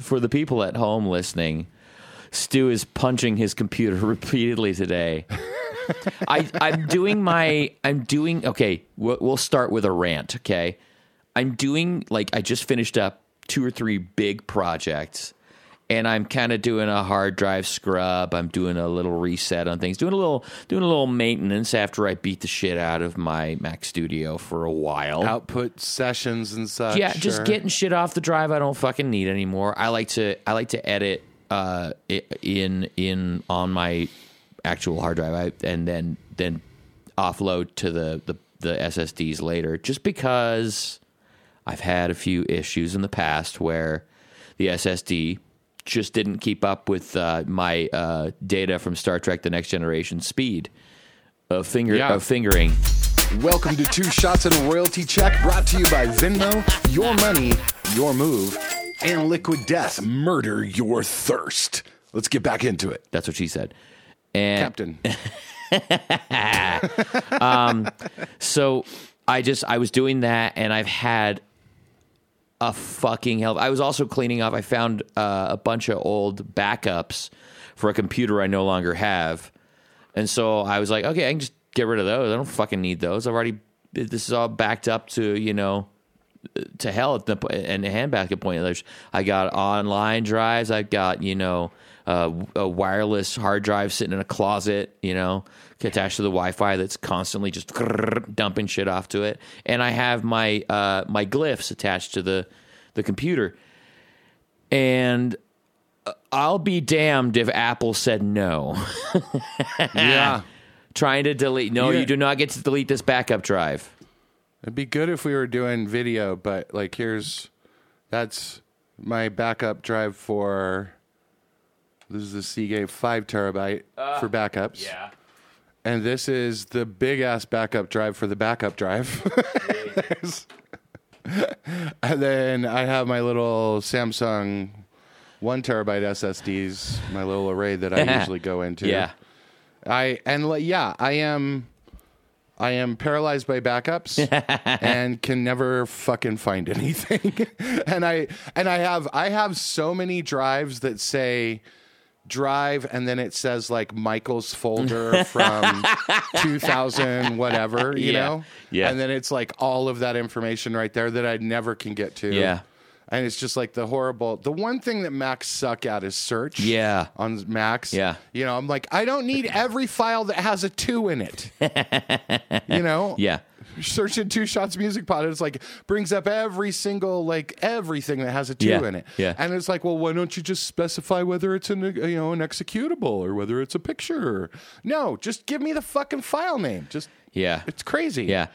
for the people at home listening, Stu is punching his computer repeatedly today. I, I'm doing my. I'm doing. Okay, we'll, we'll start with a rant. Okay, I'm doing like I just finished up two or three big projects, and I'm kind of doing a hard drive scrub. I'm doing a little reset on things, doing a little doing a little maintenance after I beat the shit out of my Mac Studio for a while. Output sessions and such. yeah, just getting shit off the drive I don't fucking need anymore. I like to I like to edit uh in in on my actual hard drive I, and then then offload to the, the the SSDs later just because I've had a few issues in the past where the SSD just didn't keep up with uh, my uh, data from Star Trek: The Next Generation speed of finger Yeah. of fingering. Welcome to Two Shots and a Royalty Check, brought to you by Venmo, Your Money, Your Move, and Liquid Death, Murder Your Thirst. Let's get back into it. That's what she said. And Captain. So I just I was doing that, and I've had a fucking hell. I was also cleaning up. I found uh, a bunch of old backups for a computer I no longer have, and so I was like, okay, I can just get rid of those. I don't fucking need those. I've already this is all backed up to you know to hell at the and the hand backup point. There's I got online drives. I've got you know uh, a wireless hard drive sitting in a closet. You know attached to the Wi-Fi that's constantly just dumping shit off to it. And I have my uh, my glyphs attached to the the computer. And uh, I'll be damned if Apple said no. yeah. Trying to delete. No, Yeah. you do not get to delete this backup drive. It'd be good if we were doing video, but like here's that's my backup drive for this is the Seagate five terabyte uh, for backups. Yeah. And this is the big ass backup drive for the backup drive. and then I have my little Samsung one terabyte SSDs, my little array that I usually go into. Yeah. I and like, yeah, I am I am paralyzed by backups and can never fucking find anything. and I and I have I have so many drives that say drive and then it says like Michael's folder from 2000 whatever, you Yeah. know? Yeah. And then it's like all of that information right there that I never can get to. Yeah. And it's just like the horrible. The one thing that Macs suck at is search. Yeah. On Macs. Yeah. You know, I'm like, I don't need every file that has a two in it. you know? Yeah. Search in two shots music pod. It's like brings up every single like everything that has a two Yeah. in it. Yeah. And it's like, well, why don't you just specify whether it's an you know an executable or whether it's a picture? No, just give me the fucking file name. Just Yeah. it's crazy. Yeah.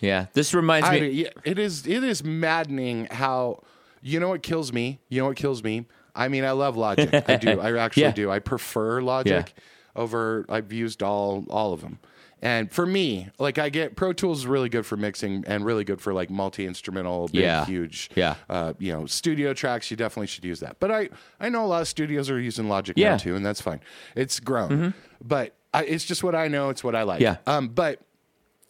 Yeah. This reminds I me. it is it is maddening how you know what kills me. You know what kills me. I mean, I love Logic. I do. I actually Yeah. do. I prefer Logic over. I've used all all of them. And for me, like I get Pro Tools is really good for mixing and really good for like multi instrumental, big, Yeah. huge, Yeah. uh, you know, studio tracks. You definitely should use that. But I I know a lot of studios are using Logic Yeah. Mm-hmm. now too, and that's fine. It's grown, but I, it's just what I know. It's what I like. Yeah. Um, but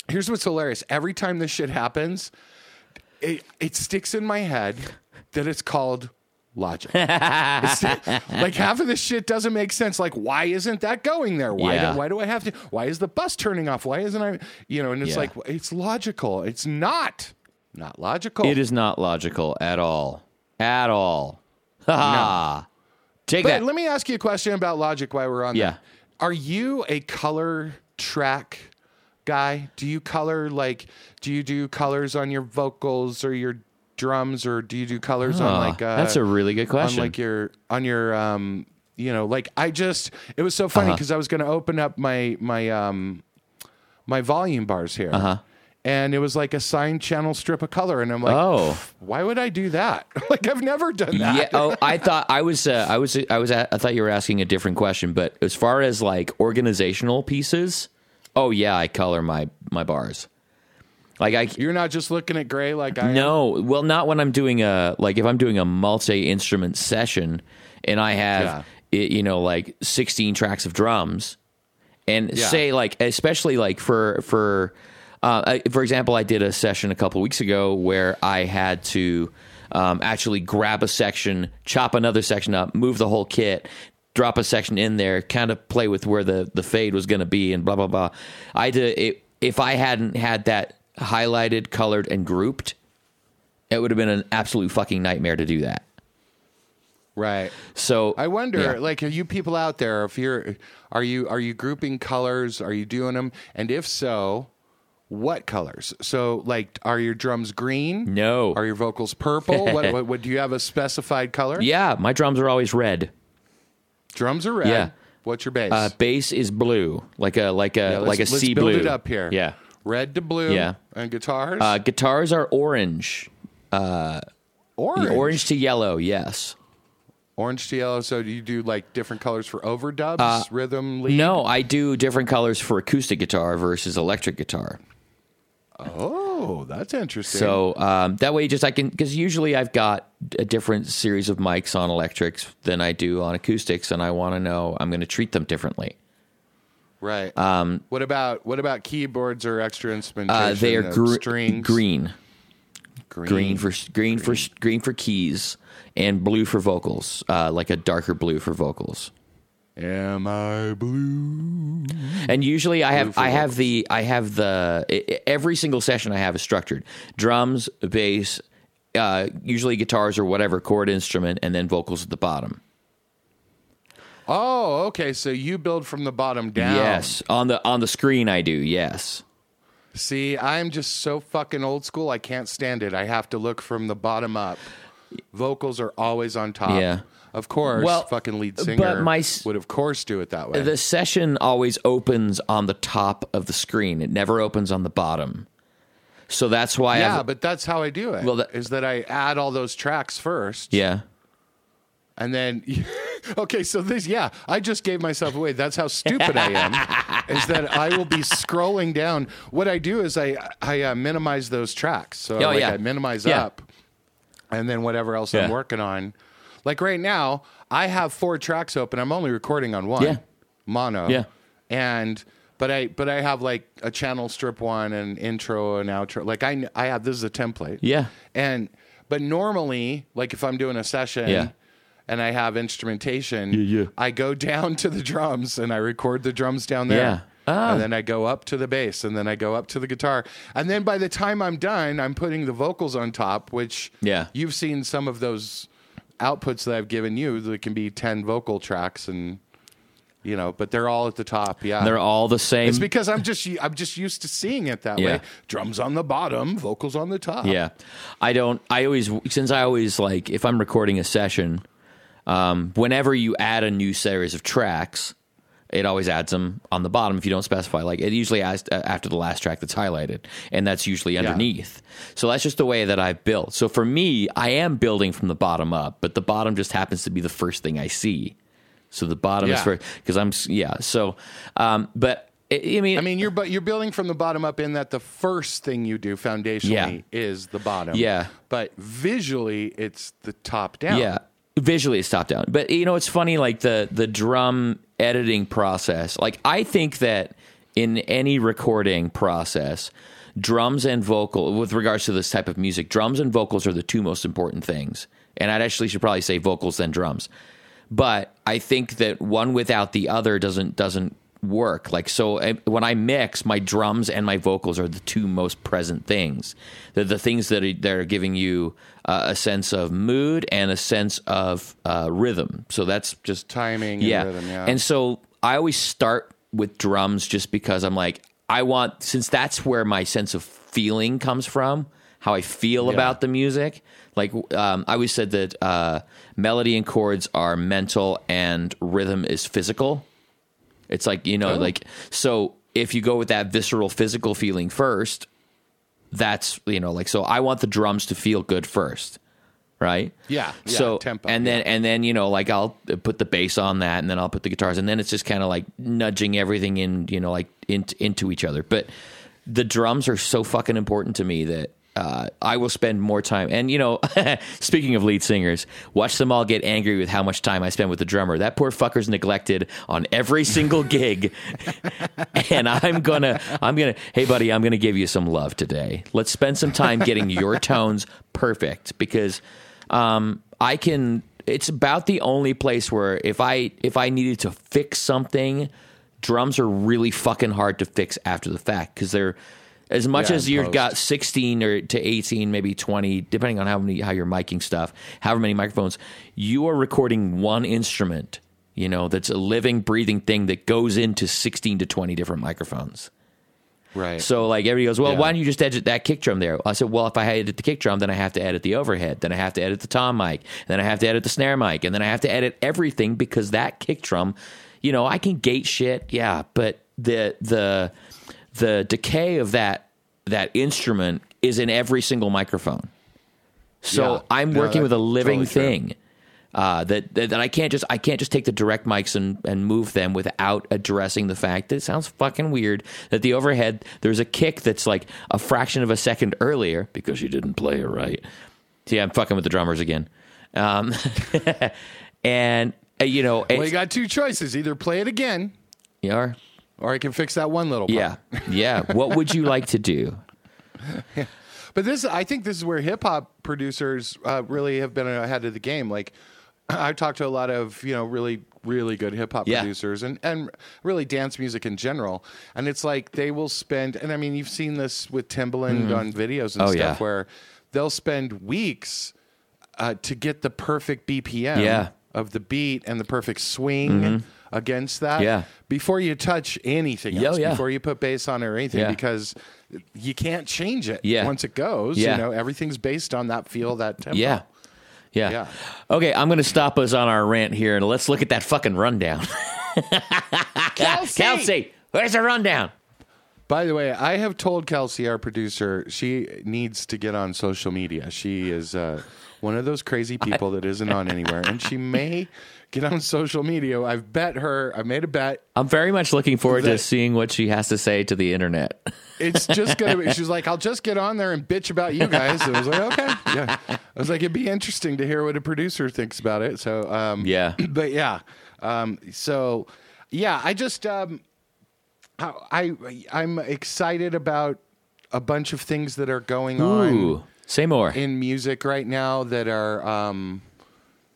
here's what's hilarious. Every time this shit happens, it, it sticks in my head that it's called logic. Like half of this shit doesn't make sense. Like, why isn't that going there? Why, Yeah. do, why do I have to? Why is the bus turning off? Why isn't I? You know, and it's Yeah. like, it's logical. It's not. Not logical. It is not logical at all. At all. Ha ha. Take But that. let me ask you a question about logic while we're on Yeah. that. Are you a color track guy? Do you color like do you do colors on your vocals or your drums or do you do colors on like uh, that's a really good question. on like your on your um you know like I just it was so funny Uh-huh. because I was going to open up my my um my volume bars here. Uh-huh. And it was like a signed channel strip of color, and I'm like, Oh. why would I do that? like I've never done that. Yeah. Oh, I thought I was. Uh, I was. I was. At, I thought you were asking a different question. But as far as like organizational pieces, oh yeah, I color my my bars. Like I. You're not just looking at gray like I am. No, well, not when I'm doing a like if I'm doing a multi instrument session, and I have Yeah. it, you know like 16 tracks of drums, and Yeah. say like especially like for for uh, I, for example, I did a session a couple weeks ago where I had to um, actually grab a section, chop another section up, move the whole kit, drop a section in there, kind of play with where the the fade was going to be, and blah blah blah. I to it, if I hadn't had that highlighted, colored, and grouped, it would have been an absolute fucking nightmare to do that. Right. So I wonder, yeah. like, are you people out there? If you're, are you are you grouping colors? Are you doing them? And if so, what colors? So, like, are your drums green? No. Are your vocals purple? what, what, what? Do you have a specified color? yeah, my drums are always red. Drums are red. Yeah. What's your bass? Uh, bass is blue, like a like a Yeah, like a let's sea build blue. it up here. Yeah. Red to blue. Yeah. And guitars. Uh, guitars are orange, orange. orange to yellow. Yes. Orange to yellow. So do you do like different colors for overdubs, rhythm, lead? Uh, No, I do different colors for acoustic guitar versus electric guitar. Oh, that's interesting. So um, that way, just I can because usually I've got a different series of mics on electrics than I do on acoustics, and I want to know I'm going to treat them differently. Right. Um, what about what about keyboards or extra instrumentation? Uh, they are uh, gr- strings. green, green, green for green for green for keys, and blue for vocals, uh, like a darker blue for vocals. Am I blue? And usually I have I have the I have the every single session I have is structured drums, bass, uh, usually guitars or whatever chord instrument, and then vocals at the bottom. Oh, okay. So you build from the bottom down. Yes, on the on the screen I do. Yes. See, I'm just so fucking old school. I can't stand it. I have to look from the bottom up. Vocals are always on top. Yeah. Of course, Well, fucking lead singer my would of course do it that way. The session always opens on the top of the screen. It never opens on the bottom. So that's why yeah, I've, but that's how I do it. Well, that- is that I add all those tracks first. yeah. And then, okay, so this, yeah, I just gave myself away. That's how stupid I am. is that I will be scrolling down. What I do is I I uh, minimize those tracks. So Oh, like yeah. I minimize Yeah. up, and then whatever else Yeah. I'm working on. Like right now, I have four tracks open. I'm only recording on one Yeah. mono. Yeah. and. But I but I have like a channel strip one and intro and outro. Like I I have this is a template. Yeah. And but normally, like if I'm doing a session Yeah. And I have instrumentation, yeah. I go down to the drums and I record the drums down there. Yeah. Ah. And then I go up to the bass and then I go up to the guitar. And then by the time I'm done, I'm putting the vocals on top, which Yeah. you've seen some of those outputs that I've given you. That can be 10 vocal tracks and you know, but they're all at the top. Yeah. They're all the same. it's because I'm just I'm just used to seeing it that Yeah. way. Drums on the bottom, vocals on the top. Yeah. I don't, I always, since I always like, if I'm recording a session, um, whenever you add a new series of tracks, it always adds them on the bottom if you don't specify. Like it usually adds uh, after the last track that's highlighted, and that's usually underneath. So that's just the way that I've built. So for me, I am building from the bottom up, but the bottom just happens to be the first thing I see. So the bottom is Yeah. first because I'm yeah. So, um, but I I mean, I mean, you're but you're building from the bottom up in that the first thing you do foundationally Yeah. is the bottom. Yeah. But visually, it's the top down. Yeah, visually it's top down. But you know, it's funny like the the drum editing process. Like I think that in any recording process, drums and vocal with regards to this type of music, drums and vocals are the two most important things. And I'd actually should probably say vocals then drums. But I think that one without the other doesn't doesn't work. Like so, when I mix, my drums and my vocals are the two most present things. They're the things that are, that are giving you uh, a sense of mood and a sense of uh, rhythm. So that's just Timing and rhythm, yeah. And so I always start with drums just because I'm like, I want since that's where my sense of feeling comes from, how I feel Yeah. about the music. Like um, I always said that uh, melody and chords are mental and rhythm is physical. It's like you know, Oh. like so if you go with that visceral physical feeling first, that's you know, like so I want the drums to feel good first, right? Yeah, yeah, so tempo, and then and then you know, like I'll put the bass on that, and then I'll put the guitars, and then it's just kind of like nudging everything in, you know, like in, into each other. But the drums are so fucking important to me that uh, I will spend more time. And you know, speaking of lead singers, watch them all get angry with how much time I spend with the drummer. That poor fucker's neglected on every single gig, and I'm gonna, I'm gonna, hey buddy, I'm gonna give you some love today. Let's spend some time getting your tones perfect because um, I can. It's about the only place where if I if I needed to fix something, drums are really fucking hard to fix after the fact because they're as much Yeah, as you've got 16 or to 18 maybe 20 depending on how many how you're miking stuff however many microphones you are recording one instrument you know that's a living breathing thing that goes into 16 to 20 different microphones Right. so like everybody goes, well, Yeah. why don't you just edit that kick drum there? I said, well, if I edit the kick drum, then I have to edit the overhead, then I have to edit the tom mic, then I have to edit the snare mic, and then I have to edit everything because that kick drum, you know, I can gate shit, yeah, but the the the decay of that that instrument is in every single microphone. So Yeah. I'm No, working with a living totally thing. Uh, that, that that I can't just I can't just take the direct mics and, and move them without addressing the fact that it sounds fucking weird that the overhead there's a kick that's like a fraction of a second earlier because you didn't play it right. See, I'm fucking with the drummers again, um, and uh, you know, well, you got two choices: either play it again, you are, or I can fix that one little. Part. yeah, yeah. What would you like to do? But this, I think, this is where hip hop producers uh, really have been ahead of the game. Like, I've talked to a lot of you know really really good hip hop Yeah. producers and and really dance music in general. And it's like they will spend, and I mean, you've seen this with Timbaland on videos and Oh, stuff yeah. where they'll spend weeks uh, to get the perfect BPM Yeah. of the beat and the perfect swing. Against that. Yeah. Before you touch anything else, yeah. before you put bass on it or anything, Yeah. because you can't change it Yeah. once it goes. Yeah. You know, everything's based on that feel, that tempo. Yeah. Yeah. Yeah. Okay, I'm going to stop us on our rant here and let's look at that fucking rundown. Kelsey! Kelsey, where's the rundown? By the way, I have told Kelsey, our producer, she needs to get on social media. She is uh, one of those crazy people that isn't on anywhere, and she may get on social media. I've bet her. I made a bet. I'm very much looking forward to seeing what she has to say to the internet. It's just gonna. be, she's like, I'll just get on there and bitch about you guys. And I was like, okay, yeah. I was like, it'd be interesting to hear what a producer thinks about it. So, um, Yeah. but yeah. Um, so, yeah, I just, um, I, I, I'm excited about a bunch of things that are going on say more. in music right now that are, um,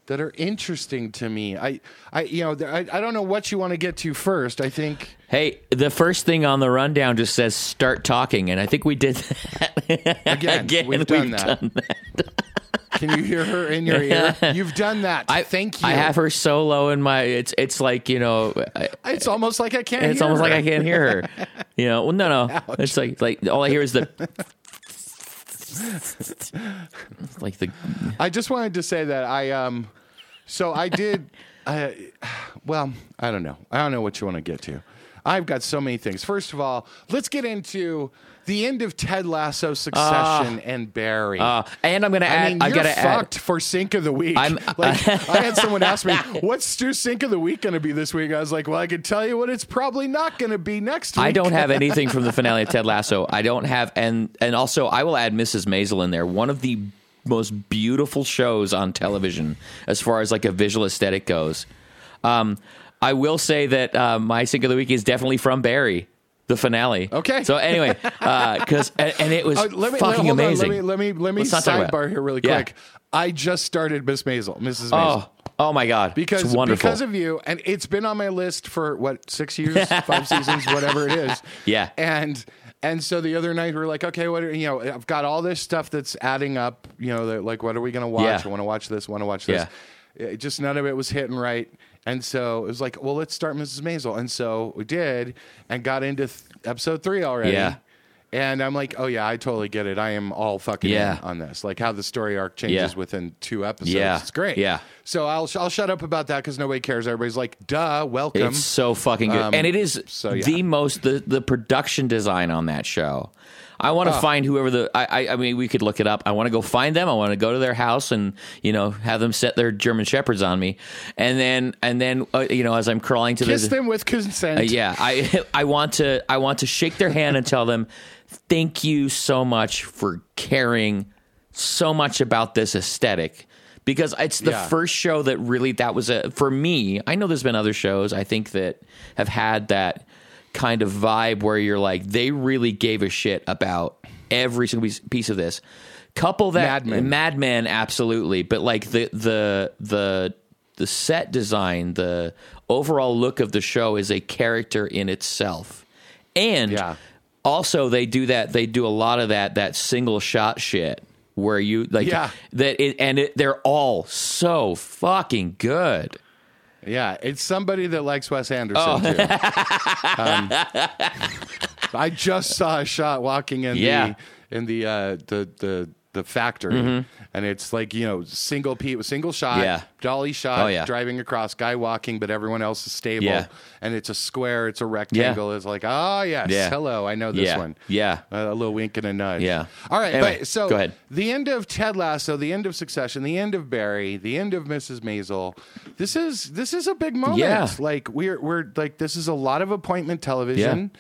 that are interesting to me. I, I, you know, I, I don't know what you want to get to first. I think. Hey, the first thing on the rundown just says start talking, and I think we did that. Again, we've done that. done that. Can you hear her in your ear? You've done that. I Thank you. I have her so low in my. It's it's like you know. I, It's almost like I can't. it's hear almost her. like I can't hear her. You know, well, no, no. It's like like all I hear is the like the I just wanted to say that I um, so I did. I, well, I don't know. I don't know what you want to get to. I've got so many things. First of all, let's get into the end of Ted Lasso, Succession, and Barry. uh, and I'm gonna I add. mean, I you're gotta add. fucked for sync of the week. I'm- like, I had someone ask me, "What's Stu's sync of the week going to be this week?" I was like, "Well, I can tell you what it's probably not going to be next week." I don't have anything from the finale of Ted Lasso. I don't have, and and also I will add Mrs. Maisel in there. One of the most beautiful shows on television as far as like a visual aesthetic goes. Um, I will say that uh, my sync of the week is definitely from Barry, the finale. Okay. So anyway, because and, and it was Uh, let me fucking hold on, amazing. let me let me let me Let's not talk about sidebar here really Yeah. quick. I just started Miss Maisel, Mrs. Maisel. Oh, oh my God! because it's wonderful. because of you, and it's been on my list for what six years, five seasons, whatever it is. Yeah. and and so the other night we are like, okay, what are, you know, I've got all this stuff that's adding up. You know, like what are we going to watch? Yeah. I want to watch this. Want to watch this. It, just none of it was hitting right. And so it was like, well, let's start Mrs. Maisel. And so we did, and got into th- episode three already. Yeah. And I'm like, oh yeah, I totally get it. I am all fucking Yeah. in on this. Like how the story arc changes Yeah. within two episodes. Yeah. It's great. Yeah. So I'll I'll shut up about that because nobody cares. Everybody's like, duh, welcome. It's so fucking good, Um, and it is so, yeah. the most the the production design on that show. I want to Oh. find whoever the I, I I mean we could look it up. I want to go find them. I want to go to their house and you know have them set their German shepherds on me, and then and then uh, you know as I'm crawling to Kiss the them with consent. uh, yeah, I I want to I want to shake their hand and tell them thank you so much for caring so much about this aesthetic because it's the Yeah. first show that really that was a for me. I know there's been other shows I think that have had that kind of vibe where you're like they really gave a shit about every single piece, of this. Couple that Mad Men. Mad Men, absolutely, but like the the the the set design, the overall look of the show is a character in itself, and Yeah. also they do that. They do a lot of that that single shot shit where you like Yeah. that, it, and it, they're all so fucking good. Yeah, it's somebody that likes Wes Anderson Oh. too. um, I just saw a shot walking in Yeah. The in the uh, the the the factory, and it's like you know single pe- single shot, Yeah. dolly shot, Oh, yeah. driving across, guy walking, but everyone else is stable, Yeah. and it's a square, it's a rectangle. It's like, oh yes, Yeah. hello, I know this Yeah. one. Yeah. Uh, a little wink and a nudge. Yeah. All right, Anyway, but so go ahead. the end of Ted Lasso, the end of Succession, the end of Barry, the end of Mrs. Maisel. This is this is a big moment. Yeah. Like we're we're like this is a lot of appointment television.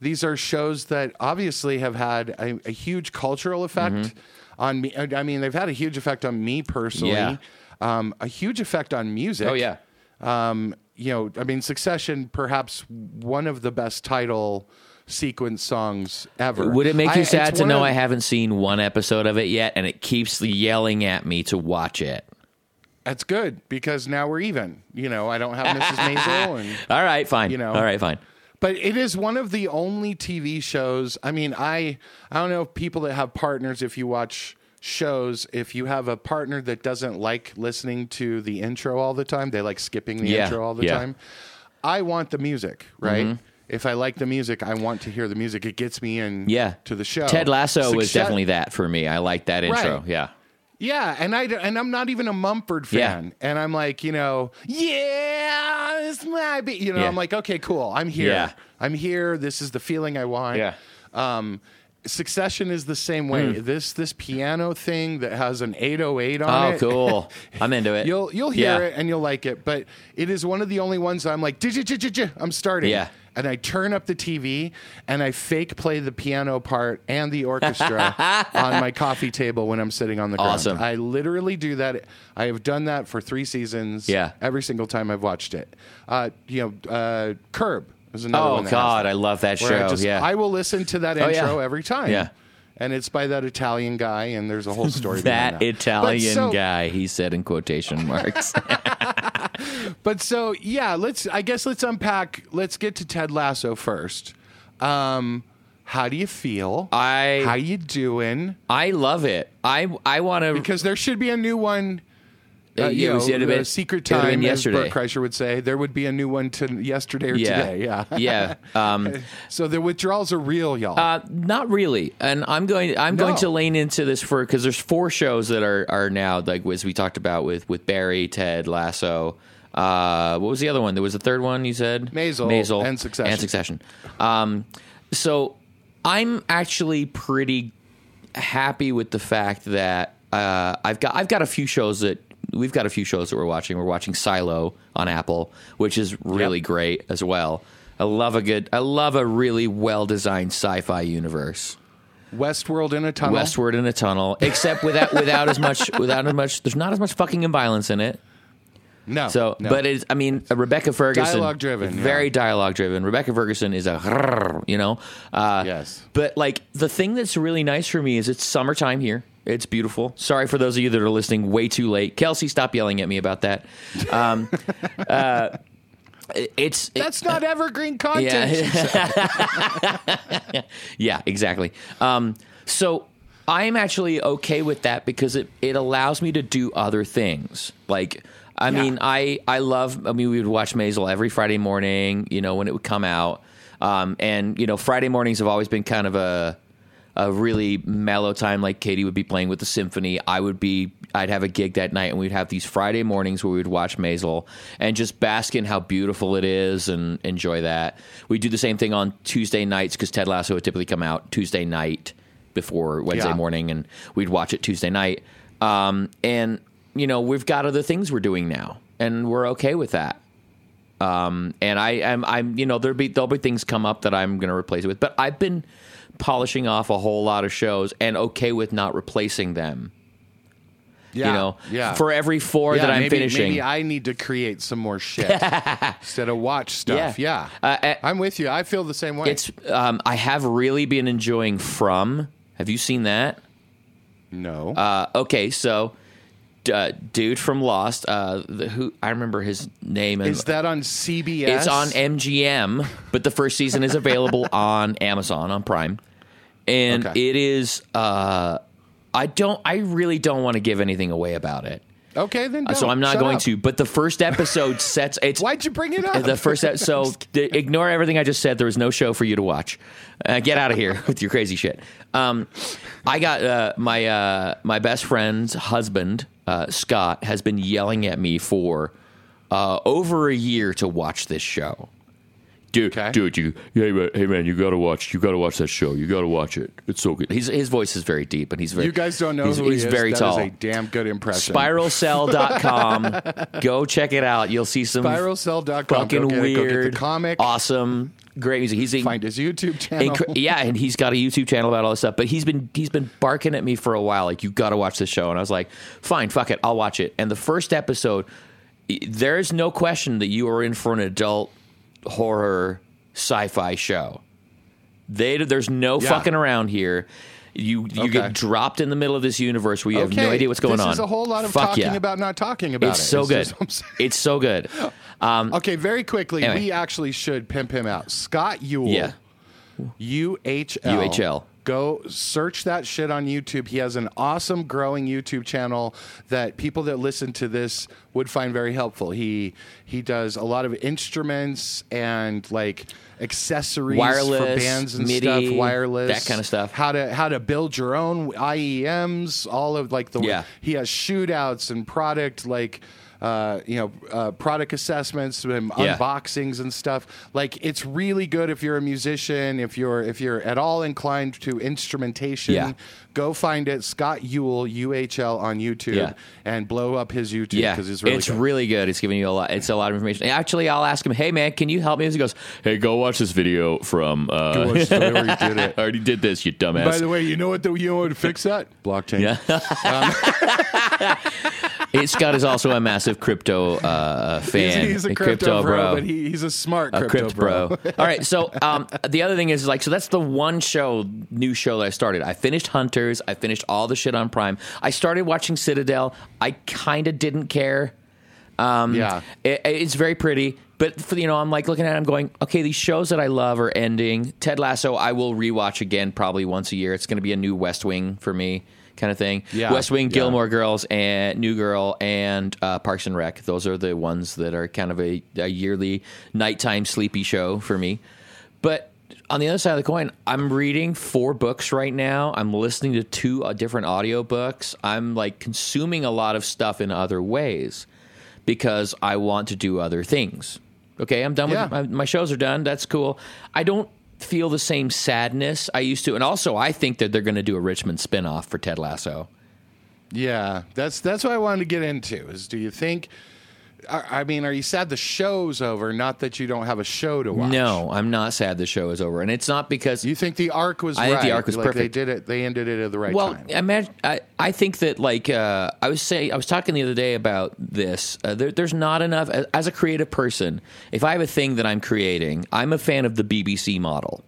These are shows that obviously have had a, a huge cultural effect Mm-hmm. On me. I mean, they've had a huge effect on me personally. Yeah. Um, a huge effect on music. Oh, yeah. Um, you know, I mean, Succession, perhaps one of the best title sequence songs ever. Would it make you it's sad to know of- I haven't seen one episode of it yet, and it keeps yelling at me to watch it? That's good because now we're even. You know, I don't have Mrs. Maisel, and All right, fine. You know. all right, fine. But it is one of the only TV shows. I mean, I I don't know if people that have partners. If you watch shows, if you have a partner that doesn't like listening to the intro all the time, they like skipping the Yeah, intro all the yeah. time. I want the music, right? Mm-hmm. If I like the music, I want to hear the music. It gets me in Yeah, to the show. Ted Lasso was definitely that for me. I like that intro. Right. Yeah, Yeah, and I and I'm not even a Mumford Yeah. fan, and I'm like, you know, yeah, this might be, you know, Yeah. I'm like, okay, cool, I'm here, Yeah. I'm here. This is the feeling I want. Yeah. Um, Succession is the same way. This this piano thing that has an 808 on Oh, it. Oh, cool. I'm into it. You'll you'll hear Yeah. it and you'll like it, but it is one of the only ones I'm like, I'm starting. Yeah. And I turn up the TV and I fake play the piano part and the orchestra on my coffee table when I'm sitting on the ground. Awesome. I literally do that. I have done that for three seasons. Yeah. Every single time I've watched it. Uh, you know, uh, Curb is another Oh one. God, I love that show. I just, yeah, I will listen to that Oh, yeah. intro every time. Yeah. And it's by that Italian guy, and there's a whole story behind that that. Italian so- guy. He said in quotation marks. But so yeah, let's I guess let's unpack. Let's get to Ted Lasso first. Um, how do you feel? I how you doing? I love it. I I want to. Because there should be a new one. Uh, Uh, you it was- know, uh, been- secret time, as yesterday. Bert Kreischer would say. There would be a new one to yesterday or yeah, today. Yeah, yeah. Um, so the withdrawals are real, y'all. Uh, not really, and I'm going. I'm going to lean into this for because there's four shows that are are now like as we talked about with with Barry, Ted, Lasso. Uh, what was the other one? There was a third one. You said Maisel Maisel and Succession. and Succession. Um, so I'm actually pretty happy with the fact that uh, I've got I've got a few shows that we've got a few shows that we're watching. We're watching Silo on Apple, which is really Yep. great as well. I love a good I love a really well designed sci-fi universe. Westworld in a tunnel. Westworld in a tunnel, except without without as much without as much. There's not as much fucking and violence in it. No. So, no. but it's, I mean, uh, Rebecca Ferguson, Dialogue-driven, very yeah. dialogue driven. Rebecca Ferguson is a, you know, uh, Yes. But like the thing that's really nice for me is it's summertime here. It's beautiful. Sorry for those of you that are listening way too late. Kelsey, stop yelling at me about that. Um, uh, it- it's that's not evergreen content. yeah. yeah, exactly. Um, so I'm actually okay with that because it, it allows me to do other things. Like, I Yeah. mean, I, I love, I mean, we would watch Maisel every Friday morning, you know, when it would come out. Um, and, you know, Friday mornings have always been kind of a, a really mellow time. Like Katie would be playing with the symphony. I would be, I'd have a gig that night and we'd have these Friday mornings where we would watch Maisel and just bask in how beautiful it is and enjoy that. We do the same thing on Tuesday nights because Ted Lasso would typically come out Tuesday night before Wednesday Yeah. morning and we'd watch it Tuesday night. Um, and, you know, we've got other things we're doing now and we're okay with that. Um, and I am, I'm, you know, there'll be, there'll be things come up that I'm going to replace it with, but I've been polishing off a whole lot of shows and okay with not replacing them. Yeah, you know, yeah. for every four Yeah, that I'm maybe, finishing. Maybe I need to create some more shit instead of watch stuff. Yeah. Yeah, Uh, uh, I'm with you. I feel the same way. it's um, I have really been enjoying From. Have you seen that? no. Uh, okay, so uh, dude from Lost, uh, the, who I remember his name. And, Is that on CBS? It's on MGM, but the first season is available on Amazon on Prime, and Okay. it is. Uh, I don't. I really don't want to give anything away about it, Okay, then. Uh, so. I'm not Shut going up. to. But the first episode sets. It's Why'd you bring it up? the first. ep- So the, ignore everything I just said. There was no show for you to watch. Uh, get out of here with your crazy shit. Um, I got uh, my uh, my best friend's husband uh, Scott has been yelling at me for uh, over a year to watch this show. Dude, Okay. dude, you, hey man, hey man, you gotta watch, you gotta watch that show. You gotta watch it. It's so good. He's, his voice is very deep, and he's very. you guys don't know he's, who he's he is. very That tall. is a damn good impression. Spiralcell.com. Go check it out. You'll see some Spiralcell.com. fucking Go get it. The weird, comic. awesome, great music. He's a, Find his YouTube channel. incre- yeah, and he's got a YouTube channel about all this stuff. But he's been he's been barking at me for a while, like you got to watch this show. And I was like, fine, fuck it, I'll watch it. And the first episode, there is no question that you are in for an adult horror sci-fi show. They there's no Yeah. fucking around here. You you Okay. get dropped in the middle of this universe where you have no idea what's going this on. is a whole lot of Fuck talking yeah. about not talking about It's it. so good. just what I'm. It's so good. Um, Okay, very quickly, Anyway. we actually should pimp him out. Scott Uhl. Yeah. U H L. UHL. Go search that shit on YouTube. He has an awesome growing YouTube channel that people that listen to this would find very helpful. He he does a lot of instruments and like accessories for bands and MIDI, stuff, wireless, that kind of stuff. How to how to build your own IEMs, all of like the Yeah. he has shootouts and product like uh, you know uh, product assessments and Yeah. unboxings and stuff. Like it's really good if you're a musician, if you're if you're at all inclined to instrumentation. Yeah. Go find it, Scott Ewell UHL on YouTube, Yeah. and blow up his YouTube Yeah, because it's really it's good. really good. It's giving you a lot. It's a lot of information. Actually, I'll ask him. Hey, man, can you help me? As He goes, Hey, go watch this video from. Uh, Go watch the video where he did it. I already did this, you dumbass. By the way, you know what the you know what to fix that blockchain. yeah. Hey, Scott is also a massive crypto uh, fan. he's a crypto, bro, bro. but he, he's a smart a crypto, crypt bro. All right, so um, the other thing is like, so that's the one show, new show that I started. I finished Hunters. I finished all the shit on Prime. I started watching Citadel. I kind of didn't care. Um, Yeah. it, it's very pretty, but for, you know, I'm like looking at it, I'm going, okay, these shows that I love are ending. Ted Lasso, I will rewatch again probably once a year. It's going to be a new West Wing for me. Kind of thing. Yeah, West Wing, yeah. Gilmore Girls, and New Girl, and uh, Parks and Rec. Those are the ones that are kind of a, a yearly nighttime sleepy show for me. But on the other side of the coin, I'm reading four books right now. I'm listening to two uh, different audiobooks. I'm like consuming a lot of stuff in other ways because I want to do other things. Okay, I'm done Yeah. with my, my shows are done. That's cool. I don't feel the same sadness I used to. And also, I think that they're going to do a Richmond spinoff for Ted Lasso. Yeah, that's that's what I wanted to get into. Is do you think? I I mean, are you sad the show's over? Not that you don't have a show to watch. No, I'm not sad the show is over. And it's not because You think the arc was? I think the arc was like perfect. They did it. They ended it at the right well, time. imagine. I, I think that like uh, I was saying, I was talking the other day about this. Uh, there, there's not enough as a creative person. If I have a thing that I'm creating, I'm a fan of the BBC model,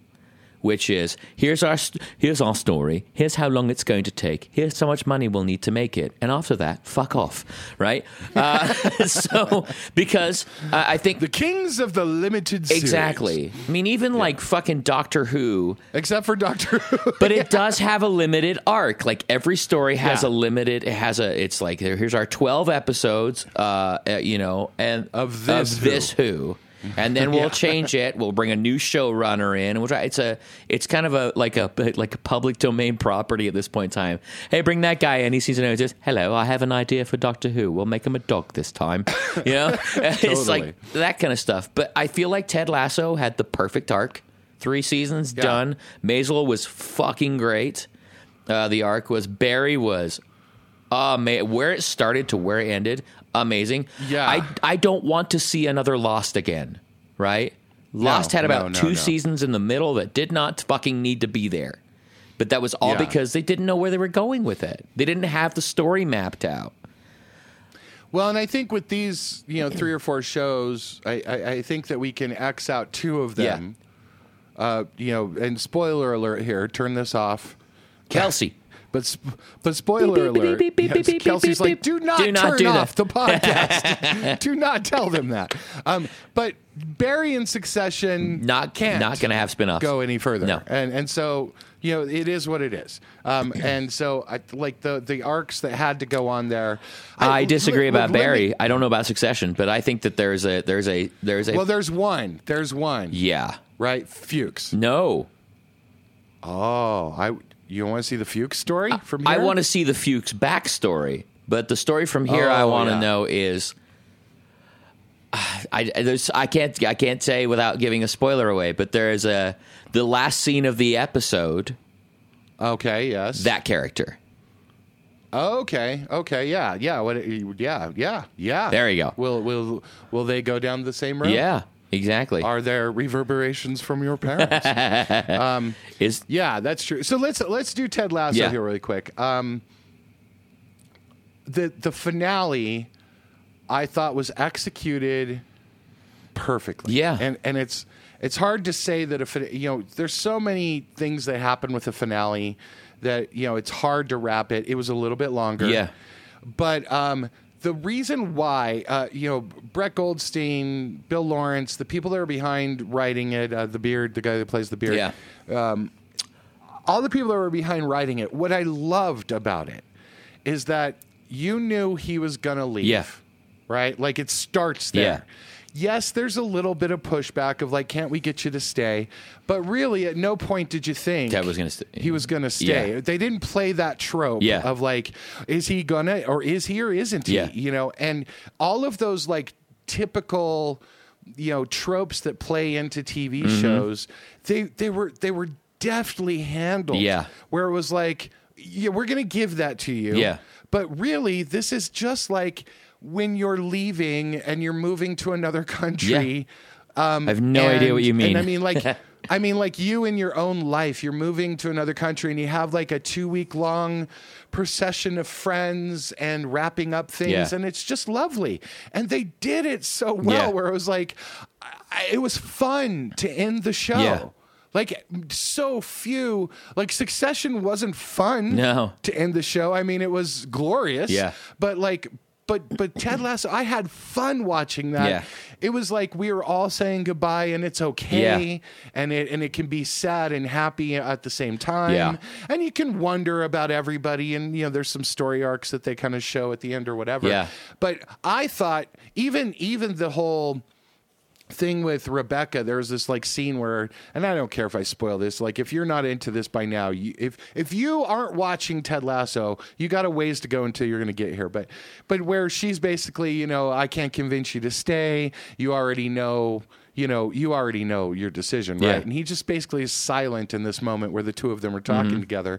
which is here's our here's our story. Here's how long it's going to take. Here's how much money we'll need to make it, and after that, fuck off, right? Uh, so because uh, I think The Kings of the Limited Series. exactly. I mean, even like fucking Doctor Who Except for Doctor Who. but it does have a limited arc. Like every story has Yeah. a limited. It has a. It's like here's our twelve episodes. Uh, uh, you know, and Of this of this who. And then we'll Yeah. change it. We'll bring a new showrunner in. We'll try, it's a, it's kind of a like a like a public domain property at this point in time. Hey, bring that guy in. He sees an just hello. I have an idea for Doctor Who. We'll make him a dog this time. You know, it's like that kind of stuff. But I feel like Ted Lasso had the perfect arc. Three seasons Yeah. done. Maisel was fucking great. Uh, the arc was Barry was ama- where it started to where it ended. Amazing. Yeah. I I don't want to see another Lost again. Right. Lost had about no, no, two no. seasons in the middle that did not fucking need to be there. But that was all Yeah. because they didn't know where they were going with it. They didn't have the story mapped out. Well, and I think with these, you know, three or four shows, I, I, I think that we can X out two of them. Uh, you know, and spoiler alert here, turn this off. Kelsey. But sp- but spoiler Beep, beep, alert, beep, beep, yes, beep, beep, Kelsey's like, do not Do not turn do that." off the podcast. do not tell them that. Um, but Barry in Succession Not can't not going to have spin-offs. go any further. No. And and so you know it is what it is. Um, and so I like the the arcs that had to go on there. I disagree li- about li- let Barry. me- I don't know about Succession, but I think that there's a there's a there's a well, there's one. There's one. yeah. Right, Fuches. No. Oh, I. You want to see the Fuches story from here? I want to see the Fuches backstory, but the story from here I Oh, want to yeah. know is I there's I can't I can't say without giving a spoiler away, but there is a the last scene of the episode Okay. Yes. that character. Okay. Okay. Yeah. Yeah. What? Yeah. Yeah. Yeah. There you go. Will Will Will they go down the same road? Yeah, exactly. Are there reverberations from your parents? is yeah, that's true. So let's let's do Ted Lasso Yeah. here really quick. Um, the the finale, I thought was executed perfectly. Yeah. and and it's it's hard to say that if it, you know there's so many things that happen with the finale that you know it's hard to wrap it. It was a little bit longer. Yeah. but um. The reason why, uh, you know, Brett Goldstein, Bill Lawrence, the people that are behind writing it, uh, the beard, the guy that plays the beard, yeah. all the people that were behind writing it, what I loved about it is that you knew he was going to leave. Yeah. Right? Like it starts there. Yeah. Yes, there's a little bit of pushback of like, can't we get you to stay? But really, at no point did you think Ted was gonna st- he was going to stay. Yeah. They didn't play that trope Yeah. of like, is he gonna or is he or isn't he? Yeah. You know, and all of those like typical, you know, tropes that play into TV Mm-hmm. shows, they they were they were deftly handled. Yeah. Where it was like, yeah, we're gonna give that to you. Yeah. But really, this is just like when you're leaving and you're moving to another country. Um, I have no idea what you mean. And I mean, like, I mean, like you in your own life, you're moving to another country and you have like a two week long procession of friends and wrapping up things, Yeah. and it's just lovely. And they did it so well, Yeah. where it was like, I, it was fun to end the show. Yeah. Like so few, like Succession wasn't fun No. to end the show. I mean, it was glorious. Yeah. But like, but but Ted Lasso, I had fun watching that. Yeah. It was like we were all saying goodbye, and it's okay, and it and it can be sad and happy at the same time. Yeah. And you can wonder about everybody, and you know, there's some story arcs that they kind of show at the end or whatever. Yeah. But I thought even even the whole thing with Rebecca, there's this like scene where, and I don't care if I spoil this. Like, if you're not into this by now, you, if if you aren't watching Ted Lasso, you got a ways to go until you're going to get here. But but where she's basically, you know, I can't convince you to stay. You already know. You know, you already know your decision, right? Yeah. And he just basically is silent in this moment where the two of them are talking together,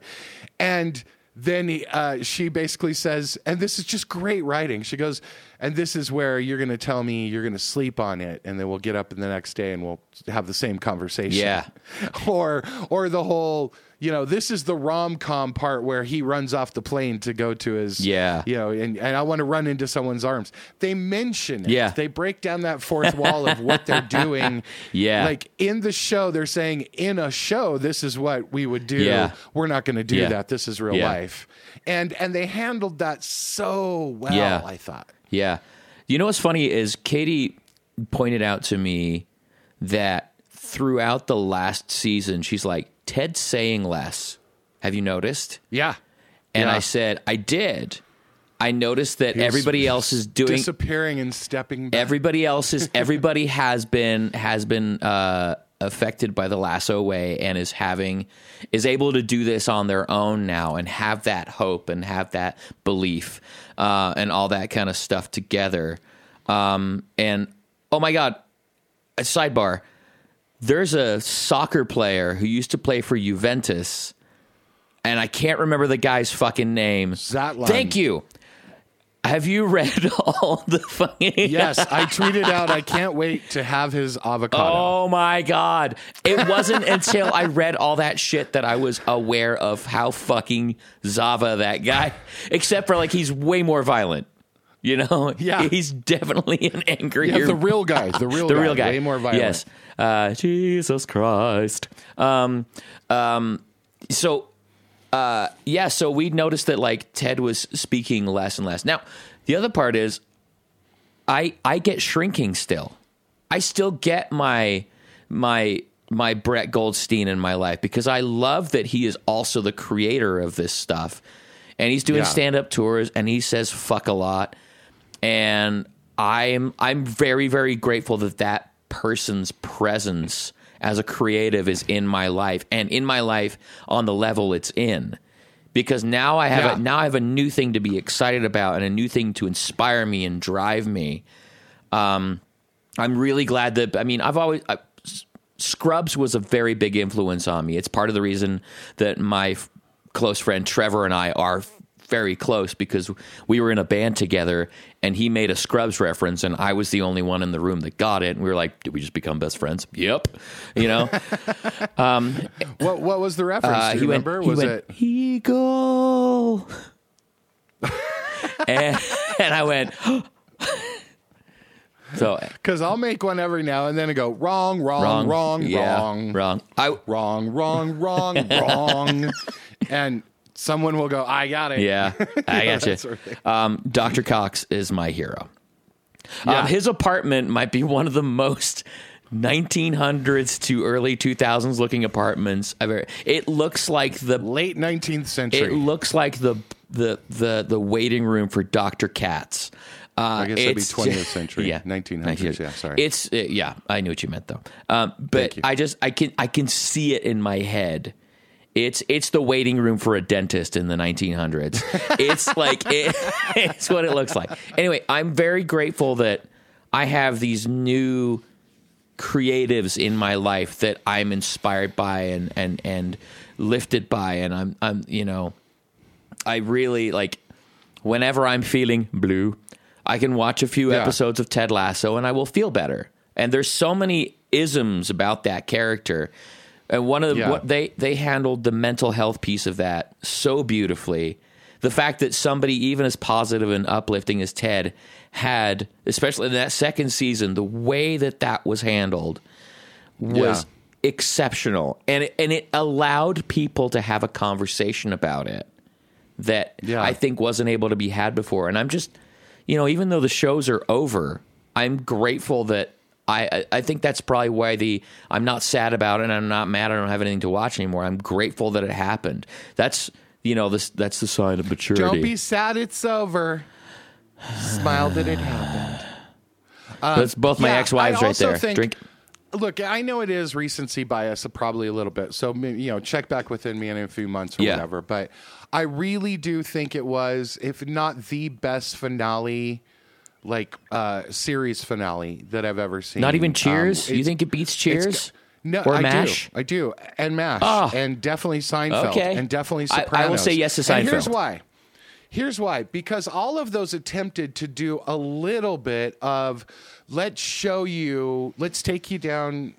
and then he, uh, she basically says, and this is just great writing. She goes, and this is where you're going to tell me you're going to sleep on it, and then we'll get up in the next day and we'll have the same conversation. Yeah. or or the whole, you know, this is the rom com part where he runs off the plane to go to his, Yeah. you know, and, and I want to run into someone's arms. They mention it. Yeah. They break down that fourth wall of what they're doing. Yeah. Like in the show, they're saying in a show, this is what we would do. Yeah. We're not going to do Yeah. that. This is real Yeah. life. And and they handled that so well. I thought. Yeah. You know what's funny is Katie pointed out to me that throughout the last season, she's like, Ted's saying less. Have you noticed? Yeah. And Yeah. I said, I did. I noticed that He's everybody else is doing disappearing and stepping back. everybody else is everybody has been has been uh affected by the lasso way and is having is able to do this on their own now and have that hope and have that belief uh and all that kind of stuff together. Um and oh my god a sidebar. There's a soccer player who used to play for Juventus and I can't remember the guy's fucking name. Thank you Have you read all the fucking? Yes, I tweeted out. I can't wait to have his avocado. Oh my god! It wasn't until I read all that shit that I was aware of how fucking Zava that guy. Except for like he's way more violent. You know? Yeah. he's definitely an angry. Yeah, the real guy. The real the guy. real guy. Way more violent. Yes. Uh, Jesus Christ. Um, um, so, uh, yeah, so we noticed that like Ted was speaking less and less. Now, the other part is I I get shrinking still. I still get my my my Brett Goldstein in my life because I love that he is also the creator of this stuff. And he's doing Yeah. stand-up tours and he says fuck a lot. And I'm I'm very very grateful that that person's presence as a creative is in my life and in my life on the level it's in because now I have Yeah. a, now I have a new thing to be excited about and a new thing to inspire me and drive me. Um, I'm really glad that I mean I've always I, Scrubs was a very big influence on me. It's part of the reason that my f- close friend Trevor and I are very close because we were in a band together and he made a Scrubs reference and I was the only one in the room that got it and we were like did we just become best friends? Yep. You know. What What was the reference? Uh, Do you he remember? went, he was went, it? Eagle. and, and I went, so Because I'll make one every now and then and go wrong, wrong, wrong, wrong, yeah, wrong, wrong. I wrong, wrong, wrong, wrong, and someone will go, "I got it." yeah, I got you. sort of. Um, Dr. Cox is my hero. Yeah. Um, his apartment might be one of the most 1900s to early 2000s looking apartments I've ever. It looks like the Late nineteenth century. It looks like the the the the waiting room for Dr. Katz. Uh, I guess that'd be 20th century, yeah, 1900s, yeah, sorry. It's uh, yeah, I knew what you meant though. Um, but. I just I can I can see it in my head. It's it's the waiting room for a dentist in the 1900s. It's like it, it's what it looks like. Anyway, I'm very grateful that I have these new creatives in my life that I'm inspired by and and and lifted by and I'm I'm you know I really like whenever I'm feeling blue I can watch a few Yeah. episodes of Ted Lasso and I will feel better and there's so many isms about that character and one of the, Yeah. what they they handled the mental health piece of that so beautifully the fact that somebody even as positive and uplifting as Ted had especially in that second season the way that that was handled was exceptional and it, and it allowed people to have a conversation about it that Yeah. I think wasn't able to be had before and I'm just you know even though the shows are over I'm grateful that I, I- think that's probably why the I'm not sad about it and I'm not mad I don't have anything to watch anymore. I'm grateful that it happened. That's you know this that's the sign of maturity. Don't be sad. It's over. Smile that it happened. that's both my yeah, ex-wives I right there. think- Drink. Look, I know it is recency bias, uh, probably a little bit. So you know, check back within me in a few months or Yeah. whatever. But I really do think it was, if not the best finale, like uh, series finale that I've ever seen. Not even Um, Cheers. you think it beats Cheers? No, or I Mash? do. I do, and Mash, Oh. and definitely Seinfeld, Okay. and definitely I- I will say yes to And here's why. Here's why. Because all of those attempted to do a little bit of let's show you, let's take you down,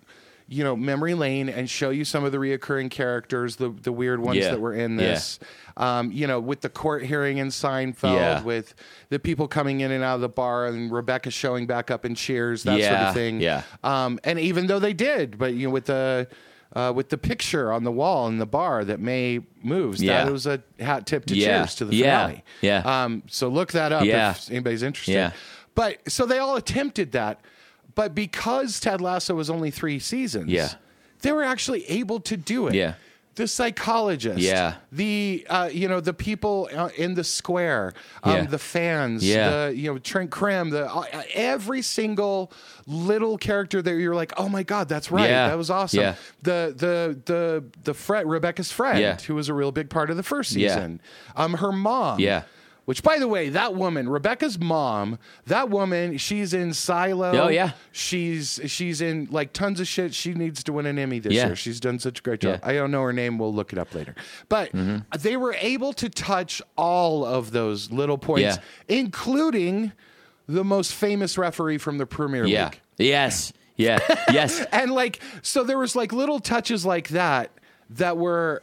you know, memory lane and show you some of the reoccurring characters, the the weird ones Yeah. that were in Yeah. this. Um, you know, with the court hearing in Seinfeld, Yeah. with the people coming in and out of the bar, and Rebecca showing back up in Cheers, that sort of thing. yeah. Um, and even though they did, but you know, with the uh, with the picture on the wall in the bar that May moves, Yeah. that was a hat tip to Yeah. Cheers to the Yeah. finale. Yeah. Um, so look that up Yeah. if anybody's interested. Yeah. But so they all attempted that, but because Ted Lasso was only three seasons, Yeah. they were actually able to do it. Yeah. The psychologist, Yeah. the uh, you know the people uh, in the square, um, Yeah. the fans, Yeah. the you know Trent Crimm, the uh, every single little character that you're like, oh my god, that's right, Yeah. that was awesome. Yeah. The the the the friend, Rebecca's friend, Yeah. who was a real big part of the first Yeah. season. Um, her mom, Yeah. Which, by the way, that woman, Rebecca's mom, that woman, she's in Silo. Oh, yeah. she's she's in like tons of shit. She needs to win an Emmy this Yeah. year. She's done such a great job. Yeah. Mm-hmm. I don't know her name. We'll look it up later. But they were able to touch all of those little points, Yeah. including the most famous referee from the Premier Yeah. League. Yes. Yeah. Yes. And like, so there was like little touches like that that were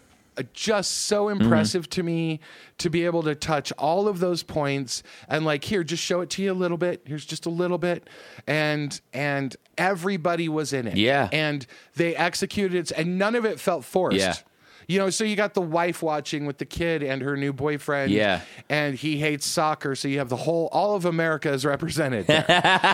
just so Mm-hmm. impressive to me to be able to touch all of those points and like here just show it to you a little bit here's just a little bit and and everybody was in it Yeah. and they executed it and none of it felt forced Yeah. You know, so you got the wife watching with the kid and her new boyfriend. Yeah. And he hates soccer, so you have the whole all of America is represented there.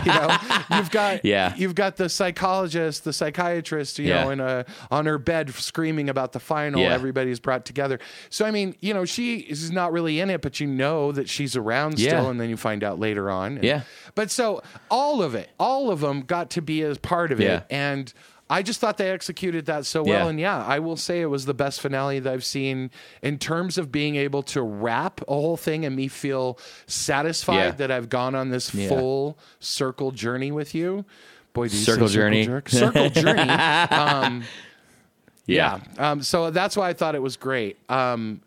you know, you've got Yeah. you've got the psychologist, the psychiatrist, you Yeah. know, in a on her bed screaming about the final. Yeah. Everybody's brought together. So I mean, you know, she is not really in it, but you know that she's around Yeah. still, and then you find out later on. And- Yeah. But so all of it, all of them got to be as part of Yeah. it, and. I just thought they executed that so well, Yeah. and yeah, I will say it was the best finale that I've seen in terms of being able to wrap a whole thing and me feel satisfied Yeah. that I've gone on this Yeah. full circle journey with you. Boy, do you Circle journey. jerk? circle journey. Um, Yeah. Um, so that's why I thought it was great. Um,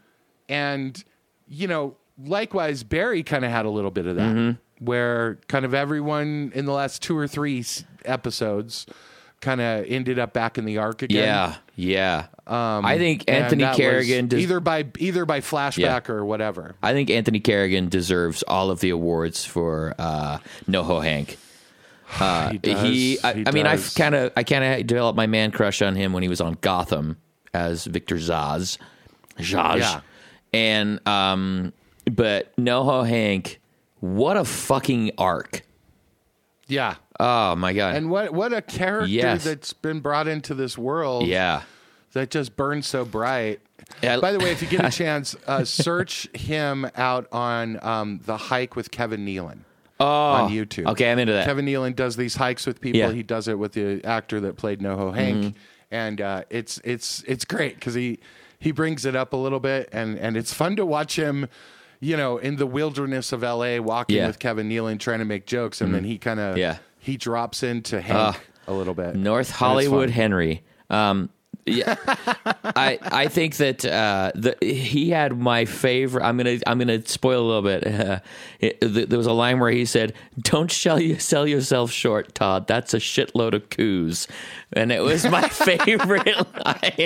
and you know, likewise, Barry kind of had a little bit of that, Mm-hmm. where kind of everyone in the last two or three s- episodes kind of ended up back in the arc again. Yeah. Yeah. I think Anthony Carrigan does, either by either by flashback or whatever. I think Anthony Carrigan deserves all of the awards for uh, NoHo Hank. Uh, He he, I, He I mean, I kind of, I kind of developed my man crush on him when he was on Gotham as Victor Zsasz, Zsasz, Yeah. and um, but NoHo Hank, what a fucking arc! Yeah. Oh my god! And what what a character Yes. that's been brought into this world. yeah, that just burns so bright. Yeah. By the way, if you get a chance, uh, search him out on um, the hike with Kevin Nealon on YouTube. Oh, okay, I'm into that. Kevin Nealon does these hikes with people. Yeah. Mm-hmm. He does it with the actor that played NoHo Hank, and uh, it's it's it's great because he he brings it up a little bit, and and it's fun to watch him. You know, in the wilderness of L.A., walking Yeah. Mm-hmm. with Kevin Nealon, trying to make jokes, and then he kind of Yeah. he drops into Hank a little bit. North Hollywood. Henry. Um, yeah, I I think that uh, the, he had my favorite. I'm gonna I'm gonna spoil a little bit. Uh, it, th- there was a line where he said, "Don't sell you sell yourself short, Todd. That's a shitload of coos," and it was my favorite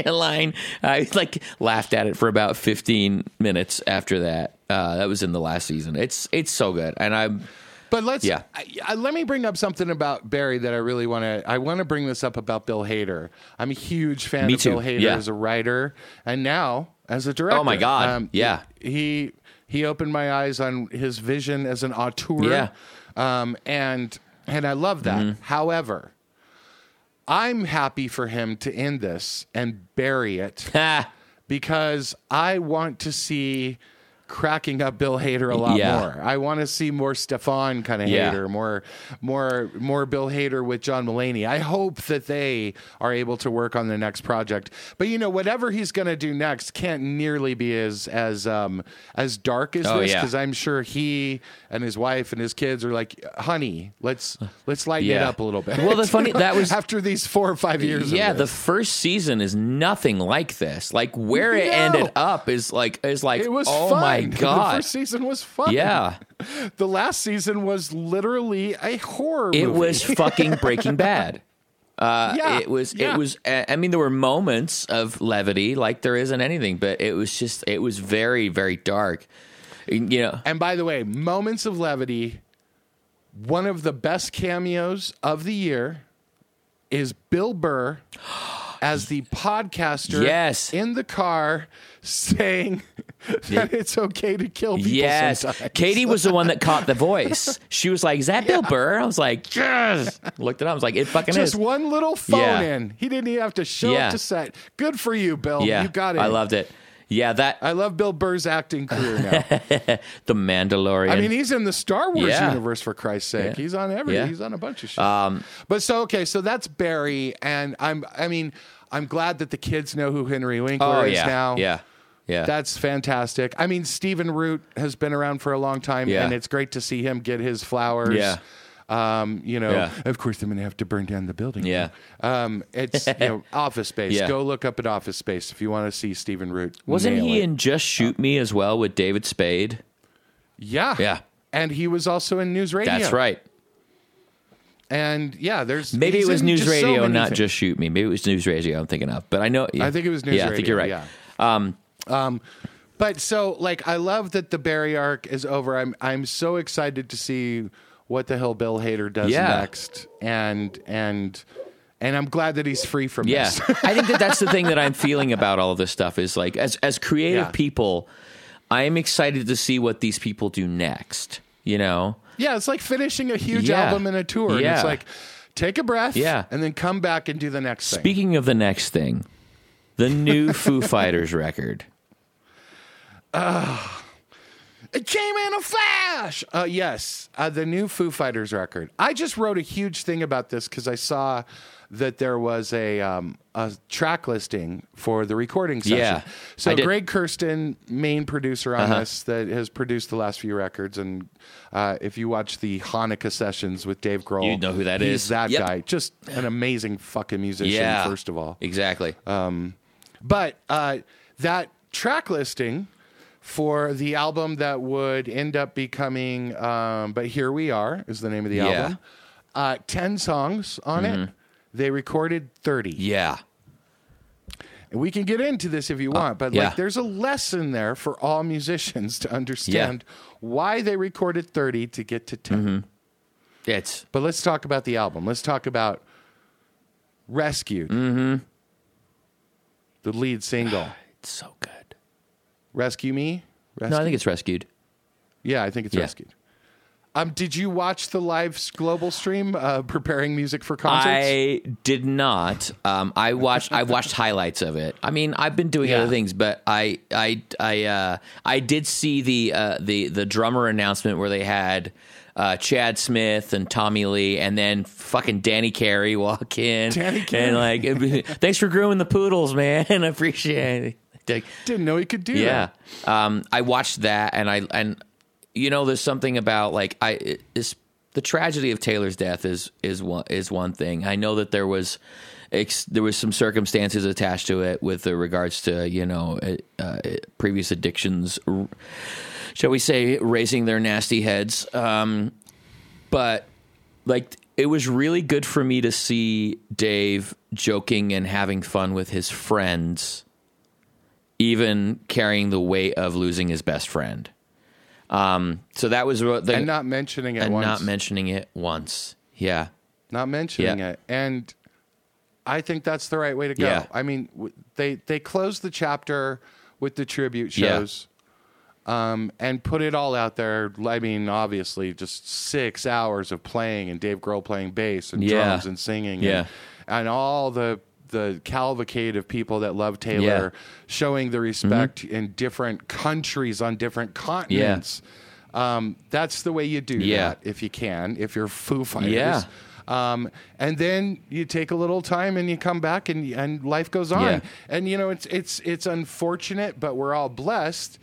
line. I like laughed at it for about 15 minutes after that. Uh, that was in the last season. It's it's so good, and I'm But let's Yeah. I, I- let me bring up something about Barry that I really want to. I want to bring this up about Bill Hader. I'm a huge fan Me of too. Bill Hader Yeah. as a writer and now as a director. Oh, my God. Yeah. he he opened my eyes on his vision as an auteur. Yeah. Mm-hmm. um, and and I love that. However. I'm happy for him to end this and bury it because I want to see cracking up Bill Hader a lot Yeah. more. I want to see more Stefon kind of Yeah. Hader, more more more Bill Hader with John Mulaney. I hope that they are able to work on the next project. But you know, whatever he's going to do next can't nearly be as as um as dark as Oh, this yeah. because I'm sure he and his wife and his kids are like, "Honey, let's let's lighten it up a little bit." Well, the funny- that was- after these 4 or 5 years yeah the first season is nothing like this like where it No. ended up is like is like it was oh fun. my The god The first season was fun. yeah The last season was literally a horror it movie. was fucking breaking bad uh Yeah, it was yeah. it was uh, i mean there were moments of levity like there isn't anything but it was just it was very very dark you know and by the way, moments of levity. One of the best cameos of the year is Bill Burr as the podcaster Yes. in the car saying that it's okay to kill people Yes, sometimes. Katie was the one that caught the voice. She was like, "Is that Bill Burr?" I was like, "Yes." Looked it up. I was like, "It fucking Just is." Just one little phone Yeah. in. He didn't even have to show Yeah. up to set. Good for you, Bill. yeah, You got it. I loved it. Yeah, that I love Bill Burr's acting career now. the Mandalorian. I mean, he's in the Star Wars Yeah. universe for Christ's sake. Yeah. He's on every. Yeah. He's on a bunch of shit. Um, but so okay, so that's Barry, and I'm. I mean, I'm glad that the kids know who Henry Winkler oh is yeah, now. yeah, Yeah. That's fantastic. I mean, Stephen Root has been around for a long time, Yeah. and it's great to see him get his flowers. Yeah. Um, you know, Yeah. of course, I'm going to have to burn down the building. Yeah. Um, it's you know, Office Space. Yeah. Go look up at Office Space if you want to see Stephen Root. Wasn't he it. in Just Shoot Me as well with David Spade? Yeah. Yeah. And he was also in News Radio. That's right. And yeah, there's Maybe it was News just so Radio, not things. Just Shoot Me. Maybe it was News Radio I'm thinking of. But I know. I think it was News yeah, Radio. I think you're right. Yeah. Um, Um, but so like I love that the Barry arc is over. I'm I'm so excited to see what the hell Bill Hader does Yeah. next, and and and I'm glad that he's free from Yeah, this. I think that that's the thing that I'm feeling about all of this stuff is like as as creative Yeah. people, I am excited to see what these people do next. You know, yeah, it's like finishing a huge Yeah. album and a tour. Yeah. it's like take a breath, Yeah. and then come back and do the next thing. speaking of the next thing, the new Foo Fighters record. It came in a flash. Uh, yes, uh, the new Foo Fighters record. I just wrote a huge thing about this because I saw that there was a um, a track listing for the recording session. Yeah, So Uh-huh. Greg Kurstin, main producer on this, that has produced the last few records, and uh, if you watch the Hanukkah sessions with Dave Grohl, You know who that he's is. That Yep. guy, just an amazing fucking musician. Yeah, First of all, exactly. but uh, that track listing for the album that would end up becoming, um, but here we are is the name of the Yeah. album. Uh, Ten songs on it. They recorded thirty. yeah, And we can get into this if you want, but Uh, yeah. like, there's a lesson there for all musicians to understand why they recorded thirty to get to 10 Mm-hmm. it's But let's talk about the album. Let's talk about "Rescued," Mm-hmm. the lead single. it's so good. "Rescue Me." No, I think it's rescued. Yeah, I think it's Yeah. rescued. Um, did you watch the live global stream uh, preparing music for concerts? I did not. Um, I watched. I watched highlights of it. I mean, I've been doing Yeah. other things, but I, I, I, uh, I did see the uh, the the drummer announcement where they had uh, Chad Smith and Tommy Lee, and then fucking Danny Carey walk in, Danny Carey. and like, thanks for grooming the poodles, man. I appreciate it. Didn't know he could do yeah. that. Um, I watched that, and I and you know, there's something about like I the tragedy of Taylor's death is is one is one thing. I know that there was. Ex, there was some circumstances attached to it with regards to you know uh, uh, previous addictions, shall we say, raising their nasty heads. Um, but like it was really good for me to see Dave joking and having fun with his friends, even carrying the weight of losing his best friend. Um, so that was the, And not mentioning it and once. not mentioning it once. Yeah, not mentioning Yeah. it. And I think that's the right way to go. Yeah. I mean, they they closed the chapter with the tribute Yeah. shows. Um, and put it all out there. I mean, obviously, just six hours of playing and Dave Grohl playing bass and Yeah. drums and singing, Yeah. and, and all the the cavalcade of people that love Taylor Yeah. Mm-hmm. showing the respect in different countries on different continents. Um, that's the way you do Yeah. that if you can, if you're Foo Fighters. Yeah. Um, and then you take a little time and you come back and and life goes on. Yeah. And you know it's it's it's unfortunate, but we're all blessed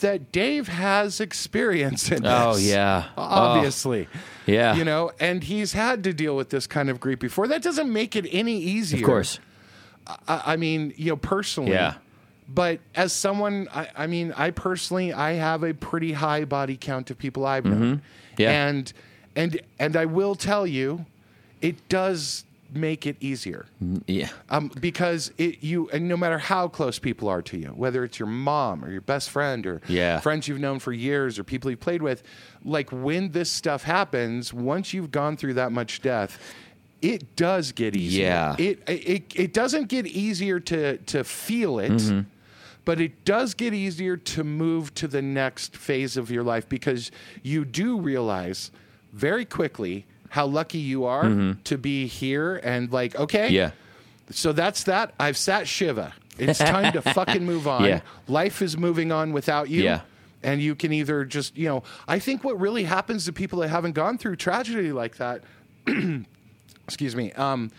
that Dave has experience in this. Oh, yeah. obviously. yeah, You know, and he's had to deal with this kind of grief before. That doesn't make it any easier. of course. I, I mean, you know, personally. Yeah. But as someone, I, I mean, I personally, I have a pretty high body count of people I've known, Mm-hmm. Yeah. and and and I will tell you, it does make it easier Yeah, um, because it you and no matter how close people are to you, whether it's your mom or your best friend or Yeah. friends you've known for years or people you've played with, like when this stuff happens, once you've gone through that much death, it does get easier. Yeah. It it it doesn't get easier to to feel it. Mm-hmm. But it does get easier to move to the next phase of your life because you do realize very quickly how lucky you are to be here and like okay Mm-hmm. yeah, so that's that. I've sat Shiva. It's time to fucking move on. Yeah. Life is moving on without you. Yeah. And you can either just, you know, I think what really happens to people that haven't gone through tragedy like that, excuse me, um,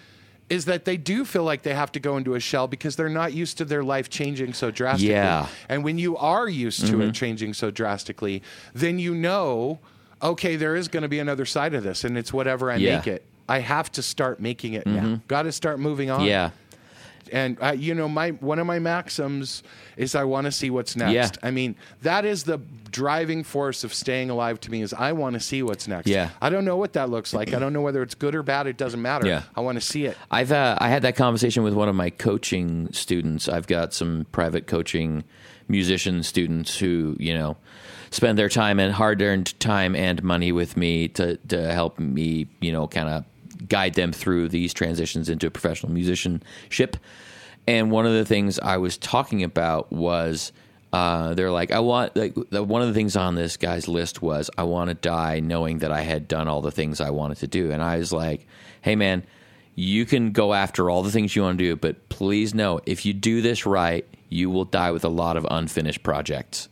is that they do feel like they have to go into a shell because they're not used to their life changing so drastically. Yeah. And when you are used to it changing so drastically, then you know, okay, there is going to be another side of this, and it's whatever I Yeah. make it. I have to start making it now. Got to start moving on. Yeah. And uh, you know, my one of my maxims is I want to see what's next. Yeah. I mean, that is the driving force of staying alive to me. Is I want to see what's next. Yeah. I don't know what that looks like. I don't know whether it's good or bad. It doesn't matter. Yeah. I want to see it. I've uh, I had that conversation with one of my coaching students. I've got some private coaching musician students who you know spend their time and hard earned time and money with me to to help me you know kind of guide them through these transitions into professional musicianship. And one of the things I was talking about was uh, they're like, I want like the, one of the things on this guy's list was I want to die knowing that I had done all the things I wanted to do, and I was like, Hey man, you can go after all the things you want to do, but please know if you do this right, you will die with a lot of unfinished projects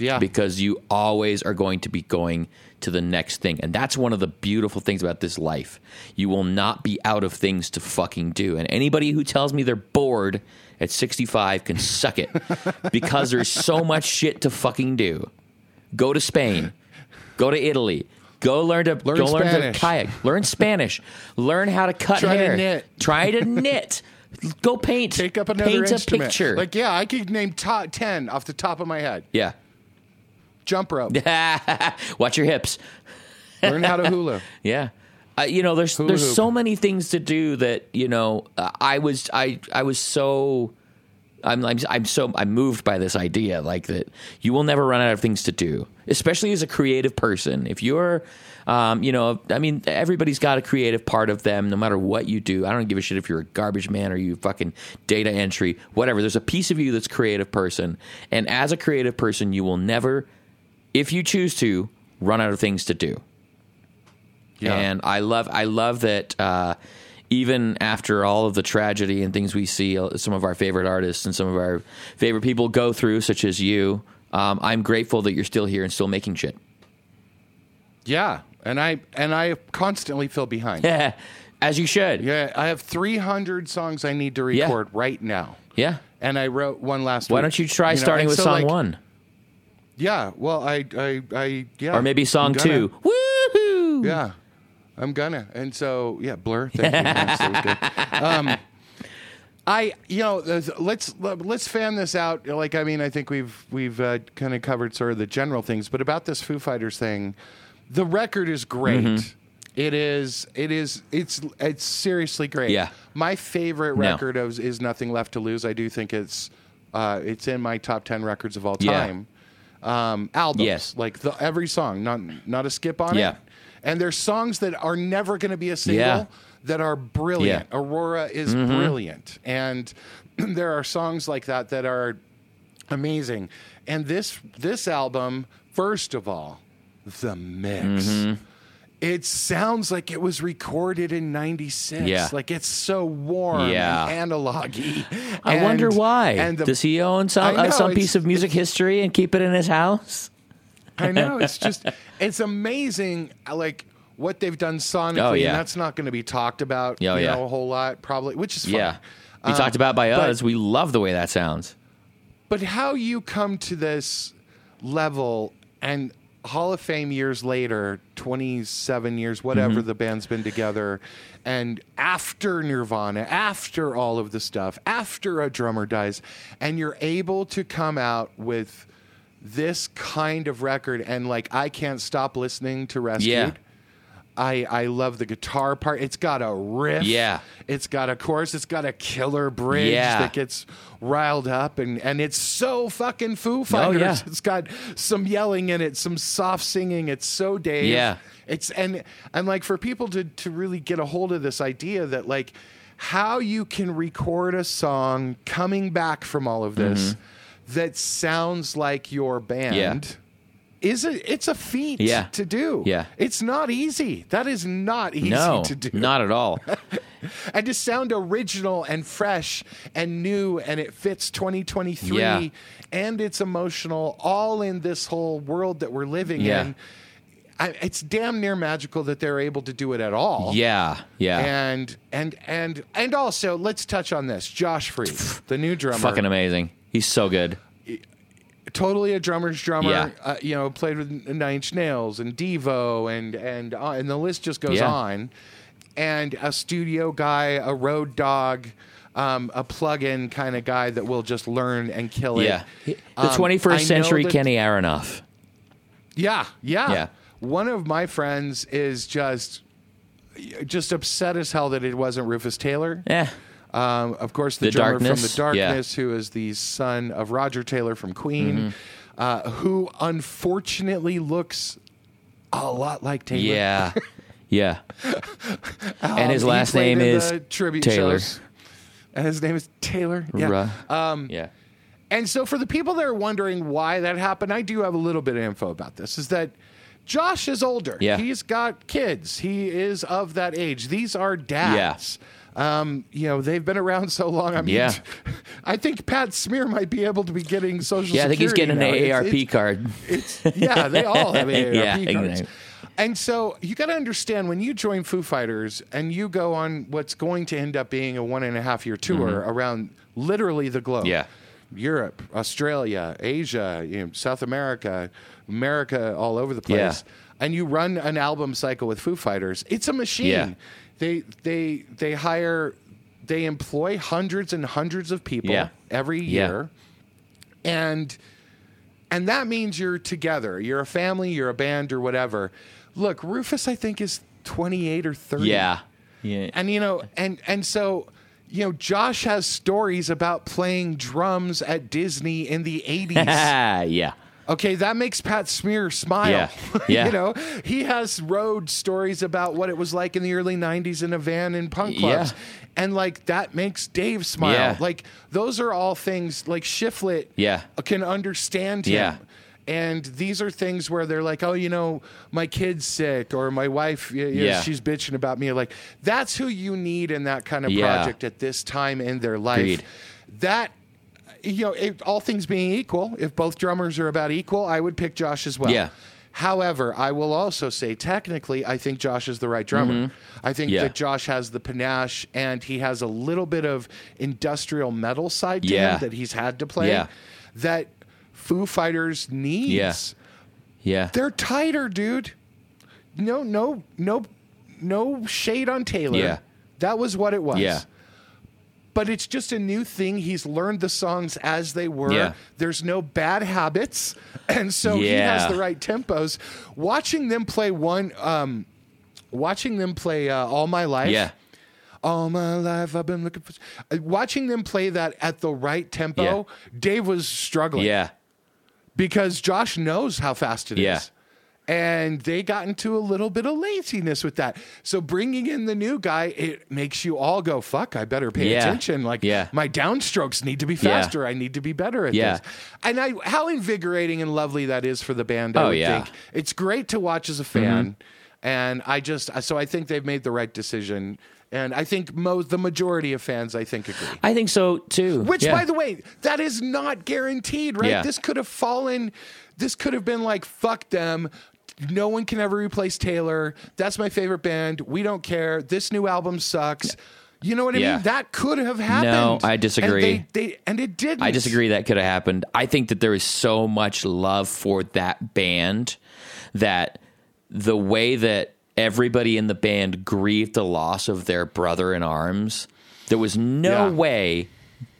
Yeah. because you always are going to be going to the next thing. And that's one of the beautiful things about this life. You will not be out of things to fucking do. And anybody who tells me they're bored at 65 can suck it because there's so much shit to fucking do. Go to Spain. Go to Italy. Go learn to Learn go learn to kayak. Learn Spanish. Learn how to cut Try to hair. knit. Try to knit. Go paint. Take up another paint instrument. a picture. Like, yeah, I could name top ten off the top of my head. yeah. Jump rope. Watch your hips. Learn how to hula. Yeah. Uh, you know, there's Hula there's hoop. so many things to do that you know. Uh, I was I I was so I'm, I'm I'm so I'm moved by this idea like that you will never run out of things to do, especially as a creative person. If you're um, you know, I mean, everybody's got a creative part of them, no matter what you do. I don't give a shit if you're a garbage man or you fucking data entry, whatever. There's a piece of you that's creative person, and as a creative person, you will never, if you choose to, run out of things to do. Yeah. And I love I love that uh, even after all of the tragedy and things we see uh, some of our favorite artists and some of our favorite people go through, such as you, um, I'm grateful that you're still here and still making shit. yeah. And I and I constantly feel behind. Yeah, as you should. Yeah, I have 300 songs I need to Yeah. record right now. Yeah. And I wrote one last one. Why week. don't you try know, starting and with so, song like, one Yeah, well, I, I, I, yeah. or maybe song two? Woohoo! Yeah, I'm gonna. And so, yeah, Blur. Thank you. That was good. Um, I, you know, let's let's fan this out. Like, I mean, I think we've we've uh, kind of covered sort of the general things, but about this Foo Fighters thing, the record is great. Mm-hmm. It is. It is. It's. It's seriously great. Yeah. My favorite No. record of, is "Nothing Left to Lose." I do think it's. Uh, it's in my top ten records of all time. Yeah. Um, albums. Yes. Like the, every song, not not a skip on Yeah. it. And there's songs that are never going to be a single Yeah. that are brilliant. Yeah. Mm-hmm. Aurora is brilliant, and there are songs like that that are amazing. And this this album, first of all, the mix. Mm-hmm. It sounds like it was recorded in '96. Yeah. Like it's so warm Yeah. and analogy. I wonder why. And the, Does he own some I uh, some piece of music history and keep it in his house? I know it's just it's amazing like what they've done sonically Oh, yeah. and that's not going to be talked about Oh, you yeah. know, a whole lot probably which is fine. Yeah. Be Um, talked about by but- us. We love the way that sounds. But how you come to this level and Hall of Fame years later, 27 years, whatever Mm-hmm. the band's been together, and after Nirvana, after all of the stuff, after a drummer dies, and you're able to come out with this kind of record and like I can't stop listening to Rescued. Yeah. I, I love the guitar part. It's got a riff. Yeah. It's got a chorus. It's got a killer bridge Yeah. that gets riled up, and, and it's so fucking Foo Fighters. Oh, yeah. It's got some yelling in it, some soft singing. It's so Dave. Yeah. It's and and like for people to to really get a hold of this idea that like how you can record a song coming back from all of this that sounds like your band. Mm-hmm. Yeah. Is a it's a feat Yeah. to do. Yeah. It's not easy. That is not easy No, to do not at all. and to sound original and fresh and new and it fits 2023 Yeah. and it's emotional all in this whole world that we're living Yeah. in I, it's damn near magical that they're able to do it at all. Yeah, yeah. And and and and also let's touch on this. Josh Freese, the new drummer, Fucking amazing. He's so good. Totally a drummer's drummer. Yeah. Uh, you know, played with Nine Inch Nails and Devo, and and uh, and the list just goes Yeah. on. And a studio guy, a road dog, um, a plug-in kind of guy that will just learn and kill it. Yeah. The Um, 21st century that- Kenny Aronoff. Yeah, yeah, Yeah. One of my friends is just just upset as hell that it wasn't Rufus Taylor. Yeah. Um, of course, the, The drummer Darkness, from the yeah. Darkness, who is the son of Roger Taylor from Queen, Mm-hmm. uh, who unfortunately looks a lot like Taylor. Yeah. Yeah. Um, and his last name is tribute Taylor. shows. And his name is Taylor. Yeah. Um, yeah. And so, for the people that are wondering why that happened, I do have a little bit of info about this. Is that Josh is older. Yeah. He's got kids. He is of that age. These are dads. Um, you know, they've been around so long. I mean, Yeah. I think Pat Smear might be able to be getting social Yeah, I think he's Security getting an now. It's- AARP it's- card. it's yeah, they all have AARP Yeah, cards. exactly. And so you got to understand when you join Foo Fighters and you go on what's going to end up being a one and a half year tour around literally the globe. Mm-hmm. Yeah. Europe, Australia, Asia, you know, South America, America, all over the place. Yeah. And you run an album cycle with Foo Fighters. It's a machine. Yeah. They they they hire they employ hundreds and hundreds of people Yeah. every Yeah. year. And and that means you're together. You're a family, you're a band or whatever. Look, Rufus I think is 28 or 30. Yeah. Yeah. And you know, and and so you know, Josh has stories about playing drums at Disney in the 80s. yeah. Okay, that makes Pat Smear smile. Yeah. Yeah. you know, he has road stories about what it was like in the early 90s in a van in punk clubs. Yeah. And like that makes Dave smile. Yeah. Like those are all things like Shiflett Yeah. can understand him. Yeah. And these are things where they're like, oh, you know, my kid's sick or my wife, y- y- Yeah. she's bitching about me. Like, that's who you need in that kind of Yeah. project at this time in their life. Agreed. That, you know, if, all things being equal, if both drummers are about equal, I would pick Josh as well. Yeah. However, I will also say, technically, I think Josh is the right drummer. I think Mm-hmm. Yeah. that Josh has the panache and he has a little bit of industrial metal side to Yeah. him that he's had to play Yeah. that Foo Fighters needs. Yeah. Yeah. They're tighter, dude. No, no, no, no shade on Taylor. Yeah. That was what it was. Yeah. But it's just a new thing. He's learned the songs as they were. Yeah. There's no bad habits. And so he has the right tempos. Watching them play one, um, watching them play uh, All My Life. Yeah. All my life I've been looking for. Uh, Watching them play that at the right tempo, Dave was struggling Yeah. because Josh knows how fast it is, Yeah. And they got into a little bit of laziness with that. So bringing in the new guy, it makes you all go, fuck, I better pay Yeah. attention. Like Yeah. my downstrokes need to be Yeah. faster. I need to be better at Yeah. this. And I how invigorating and lovely that is for the band, I Oh, yeah. Mm-hmm. think. It's great to watch as a fan. And I just so I think they've made the right decision. And I think most the majority of fans, I think, agree. I think so too. Which, Yeah. by the way, that is not guaranteed, right? Yeah. This could have fallen. This could have been like, fuck them. No one can ever replace Taylor. That's my favorite band. We don't care. This new album sucks. You know what I Yeah. mean? That could have happened. No, I And disagree. they, they, and it didn't. I disagree that could have happened. I think that there is so much love for that band that the way that everybody in the band grieved the loss of their brother in arms, there was no Yeah. way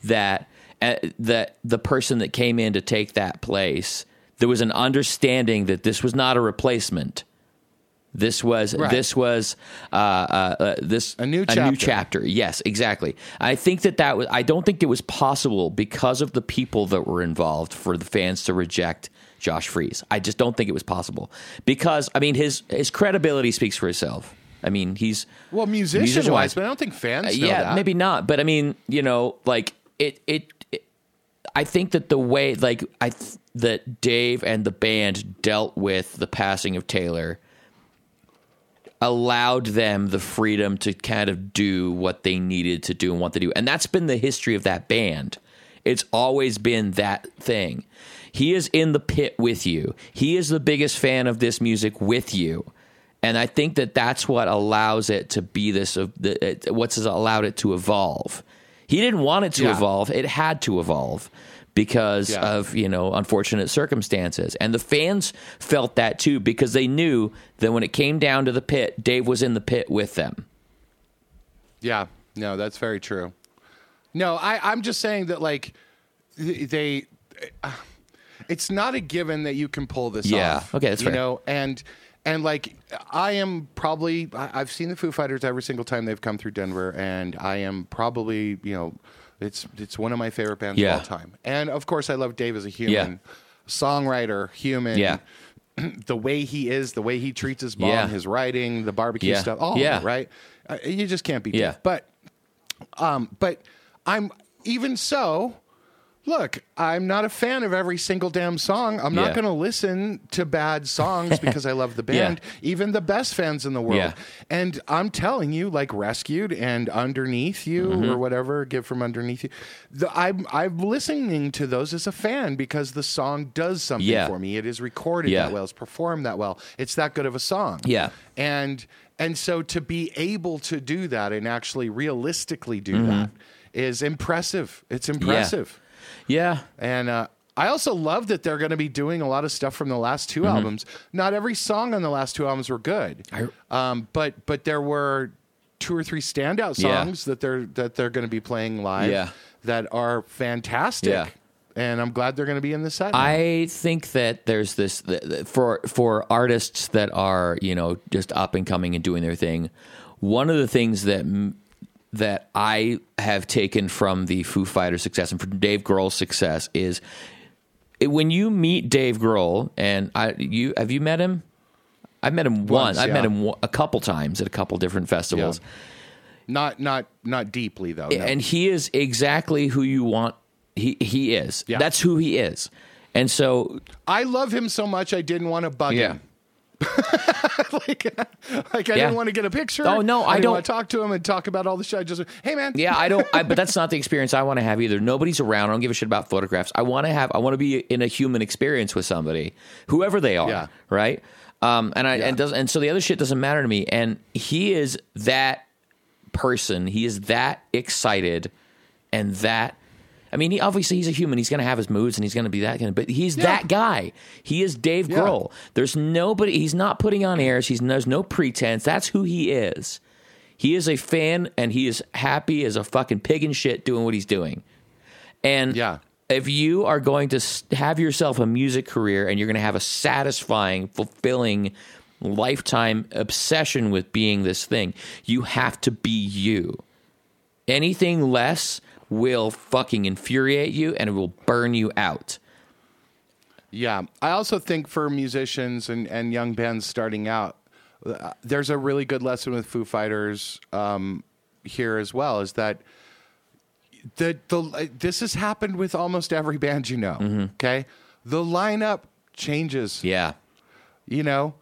that uh, that the person that came in to take that place, there was an understanding that this was not a replacement. This was Right. this was uh, uh, uh, this A new a chapter. new chapter. Yes, exactly. I think that that was. I don't think it was possible because of the people that were involved for the fans to reject Josh Freese. I just don't think it was possible because I mean his his credibility speaks for itself. I mean he's well, musician wise, but I don't think fans know yeah, that. maybe not. But I mean, you know, like it, it I think that the way, like, I th- that Dave and the band dealt with the passing of Taylor allowed them the freedom to kind of do what they needed to do and what they do, and that's been the history of that band. It's always been that thing. He is in the pit with you. He is the biggest fan of this music with you. And I think that that's what allows it to be this, uh, the- what's allowed it to evolve. He didn't want it to Yeah. evolve. It had to evolve because Yeah. of, you know, unfortunate circumstances. And the fans felt that too because they knew that when it came down to the pit, Dave was in the pit with them. Yeah, no, that's very true. No, I, I'm just saying that like they, uh, it's not a given that you can pull this Yeah. off. Okay, that's you fair. know, and and like I am probably I've seen the Foo Fighters every single time they've come through Denver, and I am probably you know it's it's one of my favorite bands Yeah. of all time, and of course I love Dave as a human, songwriter, human. Yeah. the way he is, the way he treats his mom, Yeah. his writing, the barbecue Yeah. stuff, all Yeah. it, right? Uh, you just can't beat Yeah. Dave. But um, but I'm even so. Look, I'm not a fan of every single damn song. I'm not Yeah. going to listen to bad songs because I love the band, even the best fans in the world. Yeah. And I'm telling you, like Rescued and Underneath You Mm-hmm. or whatever, Give from Underneath You. The, I'm I'm listening to those as a fan because the song does something Yeah. for me. It is recorded Yeah. that well. It's performed that well. It's that good of a song. Yeah. And and so to be able to do that and actually realistically do Mm-hmm. that is impressive. It's impressive. Yeah. And uh, I also love that they're going to be doing a lot of stuff from the last Mm-hmm. 2 albums. Not every song on the last two albums were good, um, but but there were two or three standout Yeah. songs that they're that they're going to be playing live Yeah. that are fantastic. Yeah. And I'm glad they're going to be in the set. now. I think that there's this th- th- for for artists that are you know just up and coming and doing their thing. One of the things that that I have taken from the Foo Fighters' success and from Dave Grohl's success is it, when you meet Dave Grohl and I you have you met him? I've met him once. Once, I've yeah. met him a couple times at a couple different festivals. not not not deeply though. no. and he is exactly who you want. He he is. Yeah. That's who he is. And so I love him so much I didn't want to bug Yeah. him. like, like I Yeah. didn't want to get a picture. Oh, no, I didn't don't- want to talk to him and talk about all the shit. I just, hey man, Yeah, I don't. I, but that's not the experience I want to have either. Nobody's around. I don't give a shit about photographs. I want to have. I want to be in a human experience with somebody, whoever they are. Yeah. Right. Um. And I and does and so the other shit doesn't matter to me. And he is that person. He is that excited, and that. I mean, he obviously he's a human. He's going to have his moods, and he's going to be that kind of. But he's that guy. He is Dave Yeah. Grohl. There's nobody. He's not putting on airs. He's there's no pretense. That's who he is. He is a fan and he is happy as a fucking pig in shit doing what he's doing. And Yeah. if you are going to have yourself a music career and you're going to have a satisfying, fulfilling lifetime obsession with being this thing, you have to be you. Anything less will fucking infuriate you and it will burn you out. Yeah, I also think for musicians and, and young bands starting out, uh, there's a really good lesson with Foo Fighters um, here as well. Is that the the this has happened with almost every band you know. Okay, the lineup changes. Yeah. You know,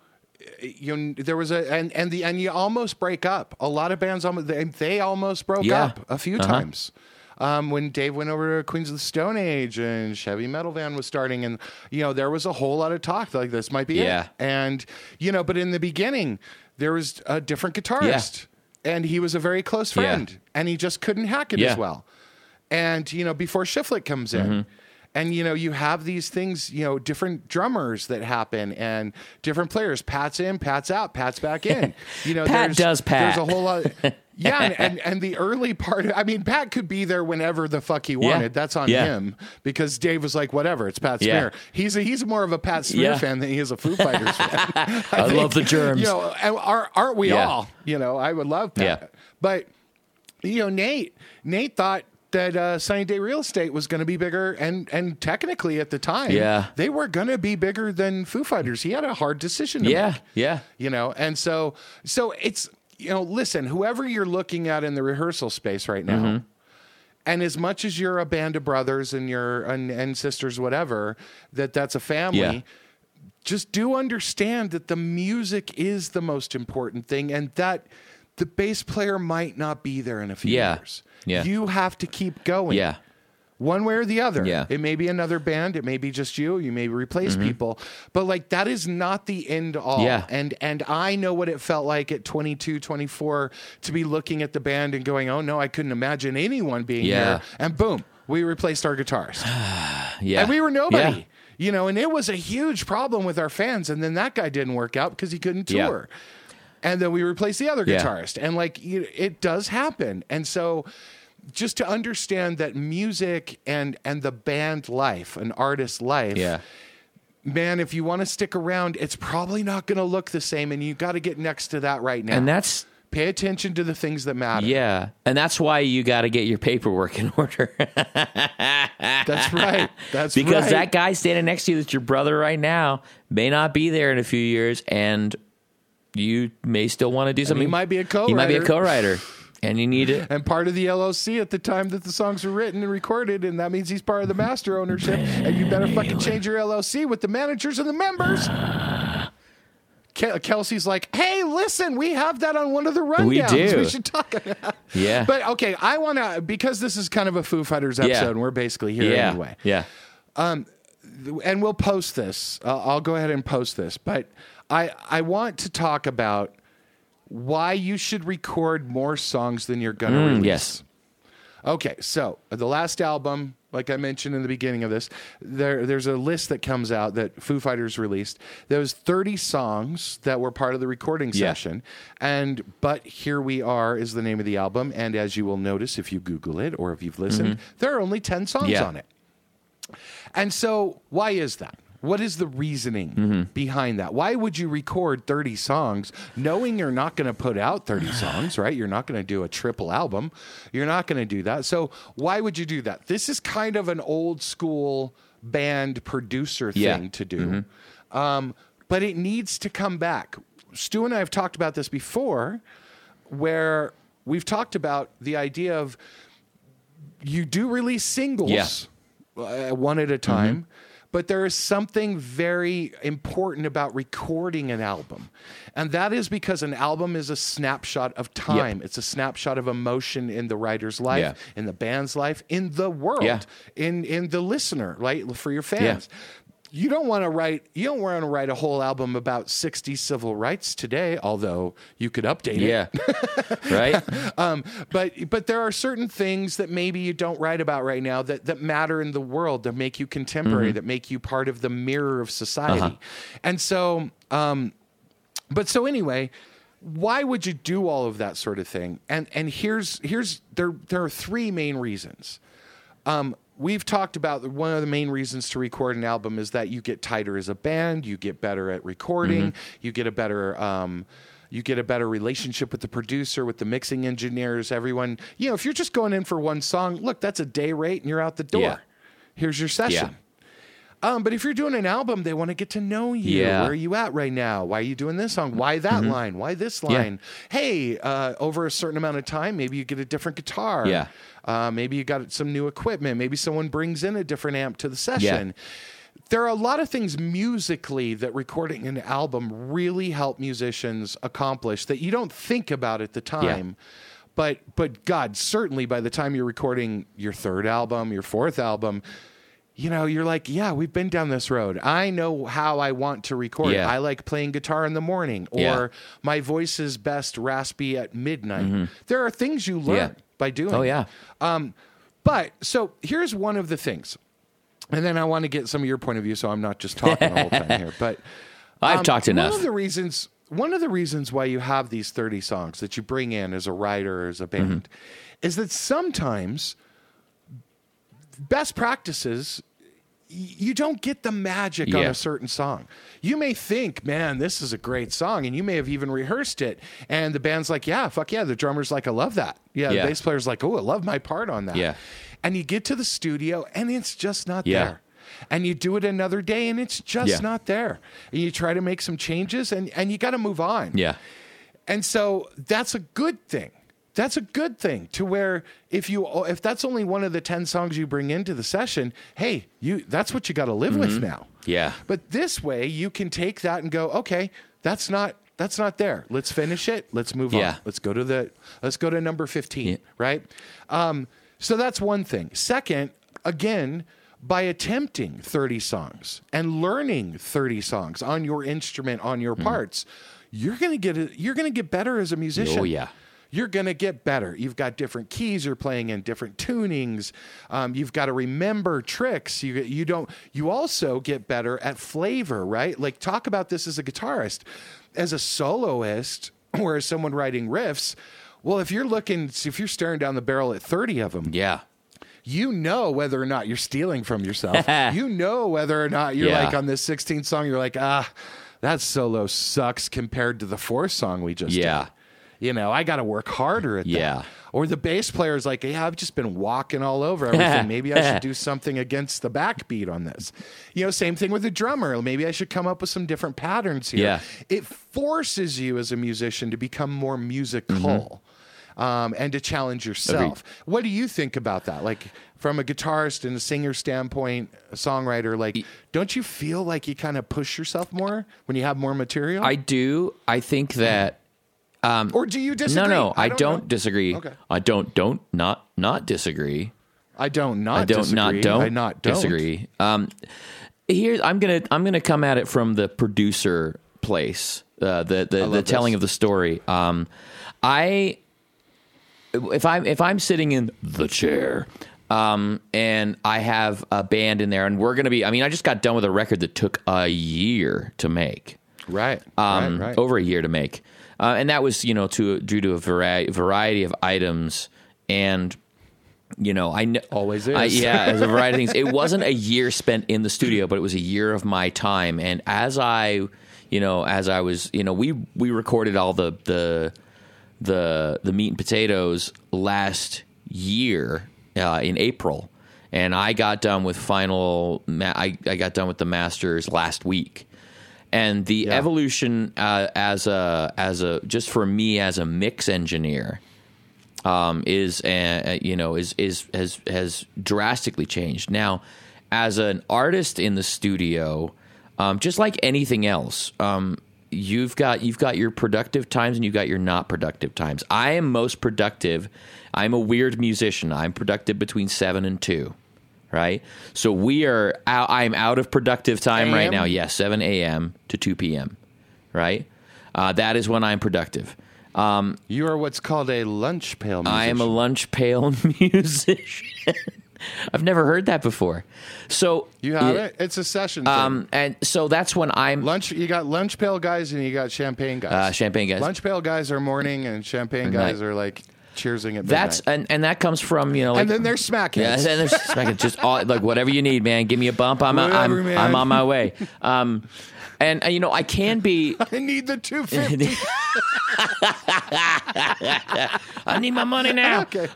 you there was a and and the and you almost break up. A lot of bands almost they, they almost broke Yeah. up a few Uh-huh. times. Um, when Dave went over to Queens of the Stone Age and Chevy Metal Van was starting, and you know there was a whole lot of talk like this might be Yeah. it. And you know, but in the beginning there was a different guitarist, and he was a very close Yeah. friend, and he just couldn't hack it Yeah. as well. And you know, before Shiflett comes in. Mm-hmm. And you know, you have these things, you know, different drummers that happen and different players. Pat's in, Pat's out, Pat's back in. You know, Pat there's, does Pat. There's a whole lot. Yeah, and, and and the early part. I mean, Pat could be there whenever the fuck he wanted. That's on Yeah. him because Dave was like, whatever, it's Pat Yeah. Smear. He's a, he's more of a Pat Smear Yeah. fan than he is a Foo Fighters fan. I, I love the germs. You know, and are, aren't we Yeah. all? You know, I would love Pat, Yeah. but you know, Nate, Nate thought that uh, Sunny Day Real Estate was going to be bigger, and and technically at the time, Yeah. they were going to be bigger than Foo Fighters. He had a hard decision to Yeah. make Yeah. you know and so so it's you know listen whoever you're looking at in the rehearsal space right now Mm-hmm. and as much as you're a band of brothers and your and, and sisters whatever that that's a family Yeah. just do understand that the music is the most important thing and that the bass player might not be there in a few Yeah. years Yeah. you have to keep going Yeah. one way or the other. Yeah. Mm-hmm. It may be another band, it may be just you, you may replace people, but like that is not the end all. Yeah. And and I know what it felt like at 22, 24 to be looking at the band and going, "Oh no, I couldn't imagine anyone being Yeah. here." And boom, we replaced our guitars. Yeah. And we were nobody. Yeah. You know, and it was a huge problem with our fans. And then that guy didn't work out because he couldn't Yeah. And then we replace the other Yeah. guitarist. And like, it does happen. And so just to understand that music and and the band life, an artist's life, Yeah. man, if you want to stick around, it's probably not going to look the same. And you got to get next to that right now. And that's Pay attention to the things that matter. yeah, and that's why you got to get your paperwork in order That's right. That's because right. that guy standing next to you that's your brother right now may not be there in a few years, and you may still want to do something. He might be a co. He might be a co-writer. co-writer, and you need it. and part of the LLC at the time that the songs were written and recorded, and that means he's part of the master ownership. And you better fucking change your LLC with the managers and the members. Ke- Kelsey's like, "Hey, listen, we have that on one of the rundowns. We do. We should talk." About. Yeah, but okay, I want to because this is kind of a Foo Fighters episode, Yeah. and we're basically here yeah, anyway yeah, Um, and we'll post this. Uh, I'll go ahead and post this, but I I want to talk about why you should record more songs than you're going to release. Mm, yes. Okay, so the last album, like I mentioned in the beginning of this, there there's a list that comes out that Foo Fighters released. There was 30 songs that were part of the recording Yeah. session, and but here we are is the name of the album, and as you will notice if you Google it or if you've listened, there are only 10 songs Mm-hmm. Yeah. on it. And so, why is that? What is the reasoning Mm-hmm. behind that? Why would you record 30 songs knowing you're not going to put out 30 songs, right? You're not going to do a triple album. You're not going to do that. So, why would you do that? This is kind of an old school band producer thing Yeah. to do. Um, but it needs to come back. Stu and I have talked about this before, where we've talked about the idea of you do release singles Yeah. Mm-hmm. uh, one at a time. But there is something very important about recording an album. And that is because an album is a snapshot of time. It's a snapshot of emotion in the writer's life, Yeah. in the band's life, in the world, Yeah. in, in the listener, right? For your fans. You don't want to write you don't want to write a whole album about 60 civil rights today, although you could update it. yeah, right. Um, but but there are certain things that maybe you don't write about right now that that matter in the world that make you contemporary, that make you part of the mirror of society. And so, um, but so anyway, why would you do all of that sort of thing? And and here's here's there there are three main reasons. Um, we've talked about one of the main reasons to record an album is that you get tighter as a band, you get better at recording, you get a better um, you get a better relationship with the producer, with the mixing engineers, everyone. You know, if you're just going in for one song, look, that's a day rate and you're out the door. Yeah. Here's your session. Um, but if you're doing an album, they want to get to know you. Yeah. Where are you at right now? Why are you doing this song? Why that line? Why this line? Hey, uh, over a certain amount of time, maybe you get a different guitar. Yeah. Uh, maybe you got some new equipment. Maybe someone brings in a different amp to the session. There are a lot of things musically that recording an album really help musicians accomplish that you don't think about at the time. But but God, certainly by the time you're recording your third album, your fourth album, you know, you're like, yeah, we've been down this road. I know how I want to record. Yeah. I like playing guitar in the morning, or Yeah. my voice is best raspy at midnight. There are things you learn Yeah. by doing. Oh yeah, Um, but so here's one of the things, and then I want to get some of your point of view, so I'm not just talking the whole time here. But I've um, talked enough. One of the reasons, one of the reasons why you have these 30 songs that you bring in as a writer as a band, Mm-hmm. is that sometimes best practices you don't get the magic on a certain song. You may think, man, this is a great song, and you may have even rehearsed it. And the band's like, yeah, fuck yeah. The drummer's like, I love that. Yeah. Yeah. The bass player's like, oh, I love my part on that. Yeah. And you get to the studio, and it's just not Yeah. there. And you do it another day, and it's just Yeah. not there. And you try to make some changes, and, and you got to move on. yeah, And so that's a good thing. That's a good thing to where if you if that's only one of the 10 songs you bring into the session, hey, you that's what you got to live with now. Mm-hmm. Yeah. But this way you can take that and go, okay, that's not that's not there. Let's finish it. Let's move Yeah. on. Let's go to the let's go to number 15, Yeah. right? Um, so that's one thing. Second, again, by attempting 30 songs and learning 30 songs on your instrument, on your parts, you're going to get you're going to get better as a musician. Oh, yeah. You're going to get better. You've got different keys you're playing in, different tunings. Um, you've got to remember tricks. You you don't. You also get better at flavor, right? Like talk about this as a guitarist, as a soloist, or as someone writing riffs. Well, if you're looking, if you're staring down the barrel at 30 of them, Yeah. you know whether or not you're stealing from yourself. you know whether or not you're Yeah. like on this 16th song, you're like, ah, that solo sucks compared to the fourth song we just Yeah. did. You know, I got to work harder at Yeah. that. Or the bass player is like, yeah, I've just been walking all over everything. Maybe I should do something against the backbeat on this. You know, same thing with the drummer. Maybe I should come up with some different patterns here. Yeah. It forces you as a musician to become more musical. Um, and to challenge yourself. What do you think about that? Like from a guitarist and a singer standpoint, a songwriter, like don't you feel like you kind of push yourself more when you have more material? I do. I think that or do you disagree? no, no, I, don't, know. disagree. Okay. I don't don't not not disagree. I don't not I don't disagree. not don't I not don't. disagree. Um, here I'm gonna I'm gonna come at it from the producer place, uh, the the, the telling this. of the story. Um, I if I'm if I'm sitting in the chair. Um, and I have a band in there, and we're gonna be. I mean, I just got done with a record that took a year to make Right. um, right. Right. over a year to make, uh, and that was you know to due to a vari- variety of items, and you know I know Always I, yeah, as a variety of things. It wasn't a year spent in the studio, but it was a year of my time, and as I you know as I was you know we we recorded all the the the the meat and potatoes last year uh, in April, and I got done with final. Ma- I I got done with the masters last week, and the evolution uh, as a as a just for me as a mix engineer um, is uh, you know is is has has drastically changed. Now as an artist in the studio um, just like anything else um, you've got you've got your productive times and you've got your not productive times. I am most productive I'm a weird musician. I'm productive between seven and two right so we are out, I'm out of productive time right now yes 7 a.m. to 2 p.m. right uh, that is when I'm productive You are what's called a lunch pail musician. I am a lunch pail musician. I've never heard that before. So You have yeah, it? It's a session thing. Um, and so that's when I'm. lunch you got lunch pail guys and you got champagne guys. Uh, champagne guys. Lunch pail guys are morning and champagne night. guys are like cheersing at That's and, and that comes from you know like and then there's smack yeah, heads. and then there's smack- just all, like whatever you need, man. Give me a bump. I'm Whatever, I'm man. I'm on my way. Um, and uh, you know I can be. I need the 250. I need my money now. okay.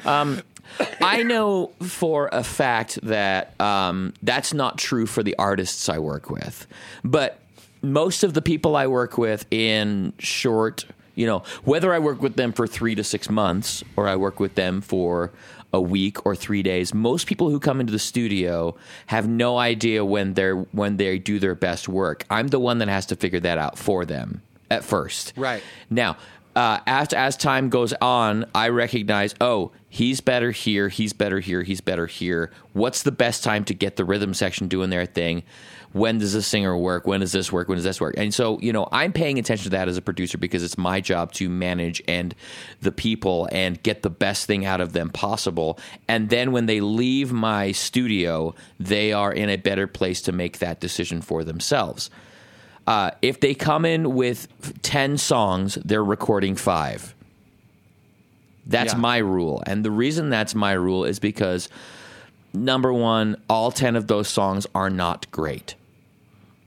I know for a fact that um, that's not true for the artists I work with, but most of the people I work with in short, you know, whether I work with them for three to six months or I work with them for a week or three days, most people who come into the studio have no idea when they're when they do their best work. I'm the one that has to figure that out for them at first. Right. Now, uh, as as time goes on, I recognize, oh, he's better here, he's better here, he's better here. What's the best time to get the rhythm section doing their thing? When does this singer work? When does this work? When does this work? And so, you know, I'm paying attention to that as a producer because it's my job to manage and the people and get the best thing out of them possible. And then when they leave my studio, they are in a better place to make that decision for themselves. Uh, if they come in with 10 songs, they're recording five. That's Yeah. my rule. And the reason that's my rule is because, number one, all 10 of those songs are not great.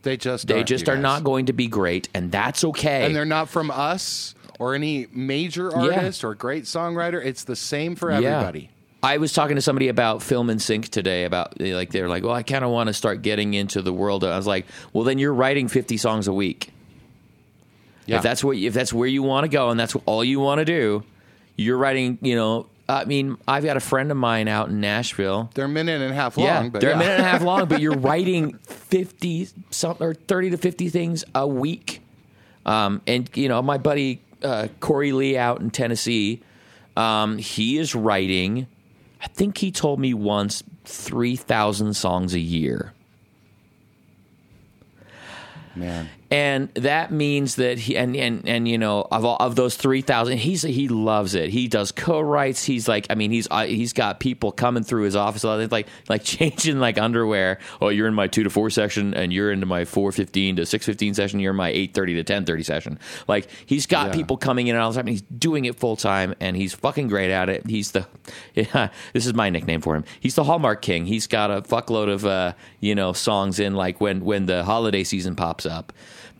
They just They aren't, just you are guys. not going to be great, and that's okay. And they're not from us or any major artist or great songwriter. It's the same for everybody. I was talking to somebody about film and sync today about like they're like, well, I kind of want to start getting into the world. I was like, well, then you're writing 50 songs a week. Yeah. If that's what if that's where you want to go and that's all you want to do, you're writing. You know, I mean, I've got a friend of mine out in Nashville. They're a minute and a half long, yeah, but they're yeah. a minute and a half long, but you're writing 50 something or 30 to 50 things a week. Um, and you know, my buddy uh, Corey Lee out in Tennessee, um, he is writing I think he told me once three thousand songs a year. Man. And that means that he and and and you know of all, of those three thousand, he's he loves it. He does co-writes. He's like, I mean, he's uh, he's got people coming through his office, like like changing like underwear. Oh, you're in my two to four section, and you're into my four fifteen to six fifteen session. You're in my eight thirty to ten thirty session. Like he's got Yeah. people coming in all the time. He's doing it full time, and he's fucking great at it. He's the yeah, this is my nickname for him. He's the Hallmark King. He's got a fuckload of uh, you know songs in like when when the holiday season pops up.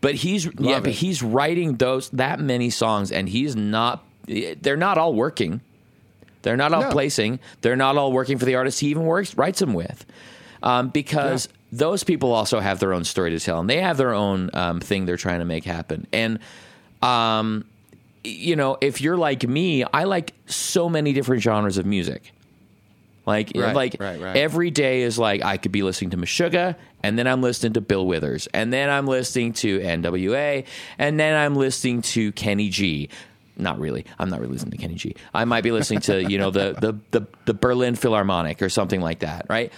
But he's yeah, but he's writing those that many songs, and he's not. They're not all working. They're not all No. placing. They're not all working for the artist he even works writes them with, um, because those people also have their own story to tell, and they have their own um, thing they're trying to make happen. And um, you know, if you're like me, I like so many different genres of music. Like, Right, like right, right. every day is like I could be listening to Meshuggah, and then I'm listening to Bill Withers, and then I'm listening to NWA, and then I'm listening to Kenny G. Not really. I'm not really listening to Kenny G. I might be listening to you know the the the, the Berlin Philharmonic or something like that, right?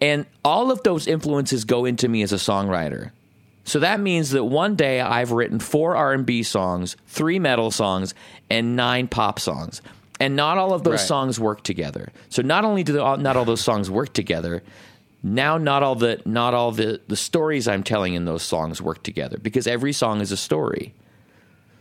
And all of those influences go into me as a songwriter. So that means that one day I've written four R&B songs, three metal songs, and nine pop songs. And not all of those Right. songs work together. So not only do the, not all those songs work together, now not all the not all the the stories I'm telling in those songs work together because every song is a story.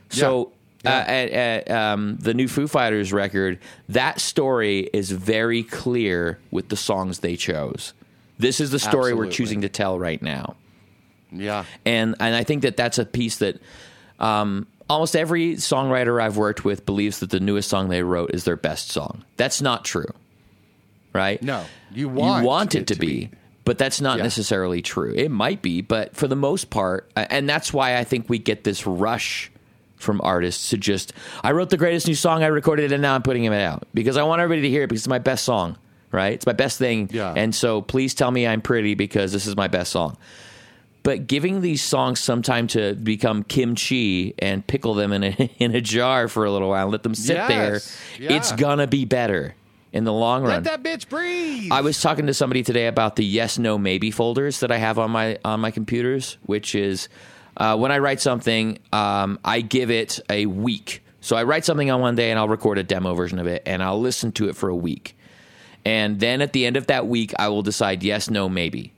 So Yeah. Uh, at, at um, the new Foo Fighters record, that story is very clear with the songs they chose. This is the story we're choosing to tell right now Yeah. and and I think that that's a piece that um, almost every songwriter I've worked with believes that the newest song they wrote is their best song. That's not true, right? No. You want you want it, it to, to be, be. but that's not Yeah. necessarily true. It might be, but for the most part, and that's why I think we get this rush from artists to just I wrote the greatest new song I recorded and now I'm putting it out because I want everybody to hear it because it's my best song, right? It's my best thing, Yeah. and so please tell me I'm pretty because this is my best song but giving these songs some time to become kimchi and pickle them in a in a jar for a little while, let them sit Yes. there, Yeah. it's gonna be better in the long run. Let that bitch breathe. I was talking to somebody today about the yes, no, maybe folders that I have on my on my computers, which is uh, when I write something, um, I give it a week. So I write something on one day and I'll record a demo version of it and I'll listen to it for a week. And then at the end of that week, I will decide yes, no, maybe.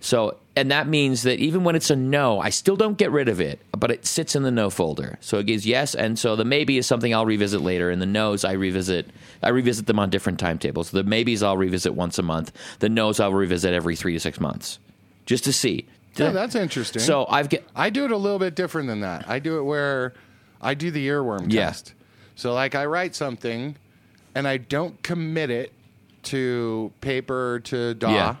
So, and that means that even when it's a no, I still don't get rid of it, but it sits in the no folder. So it gives yes, and so the maybe is something I'll revisit later, and the no's I revisit. I revisit them on different timetables. The maybes I'll revisit once a month. The no's I'll revisit every three to six months, just to see. Yeah, that's interesting. So I've get I do it a little bit different than that. I do it where I do the earworm Yeah. test. So like I write something and I don't commit it to paper to DAW Yeah.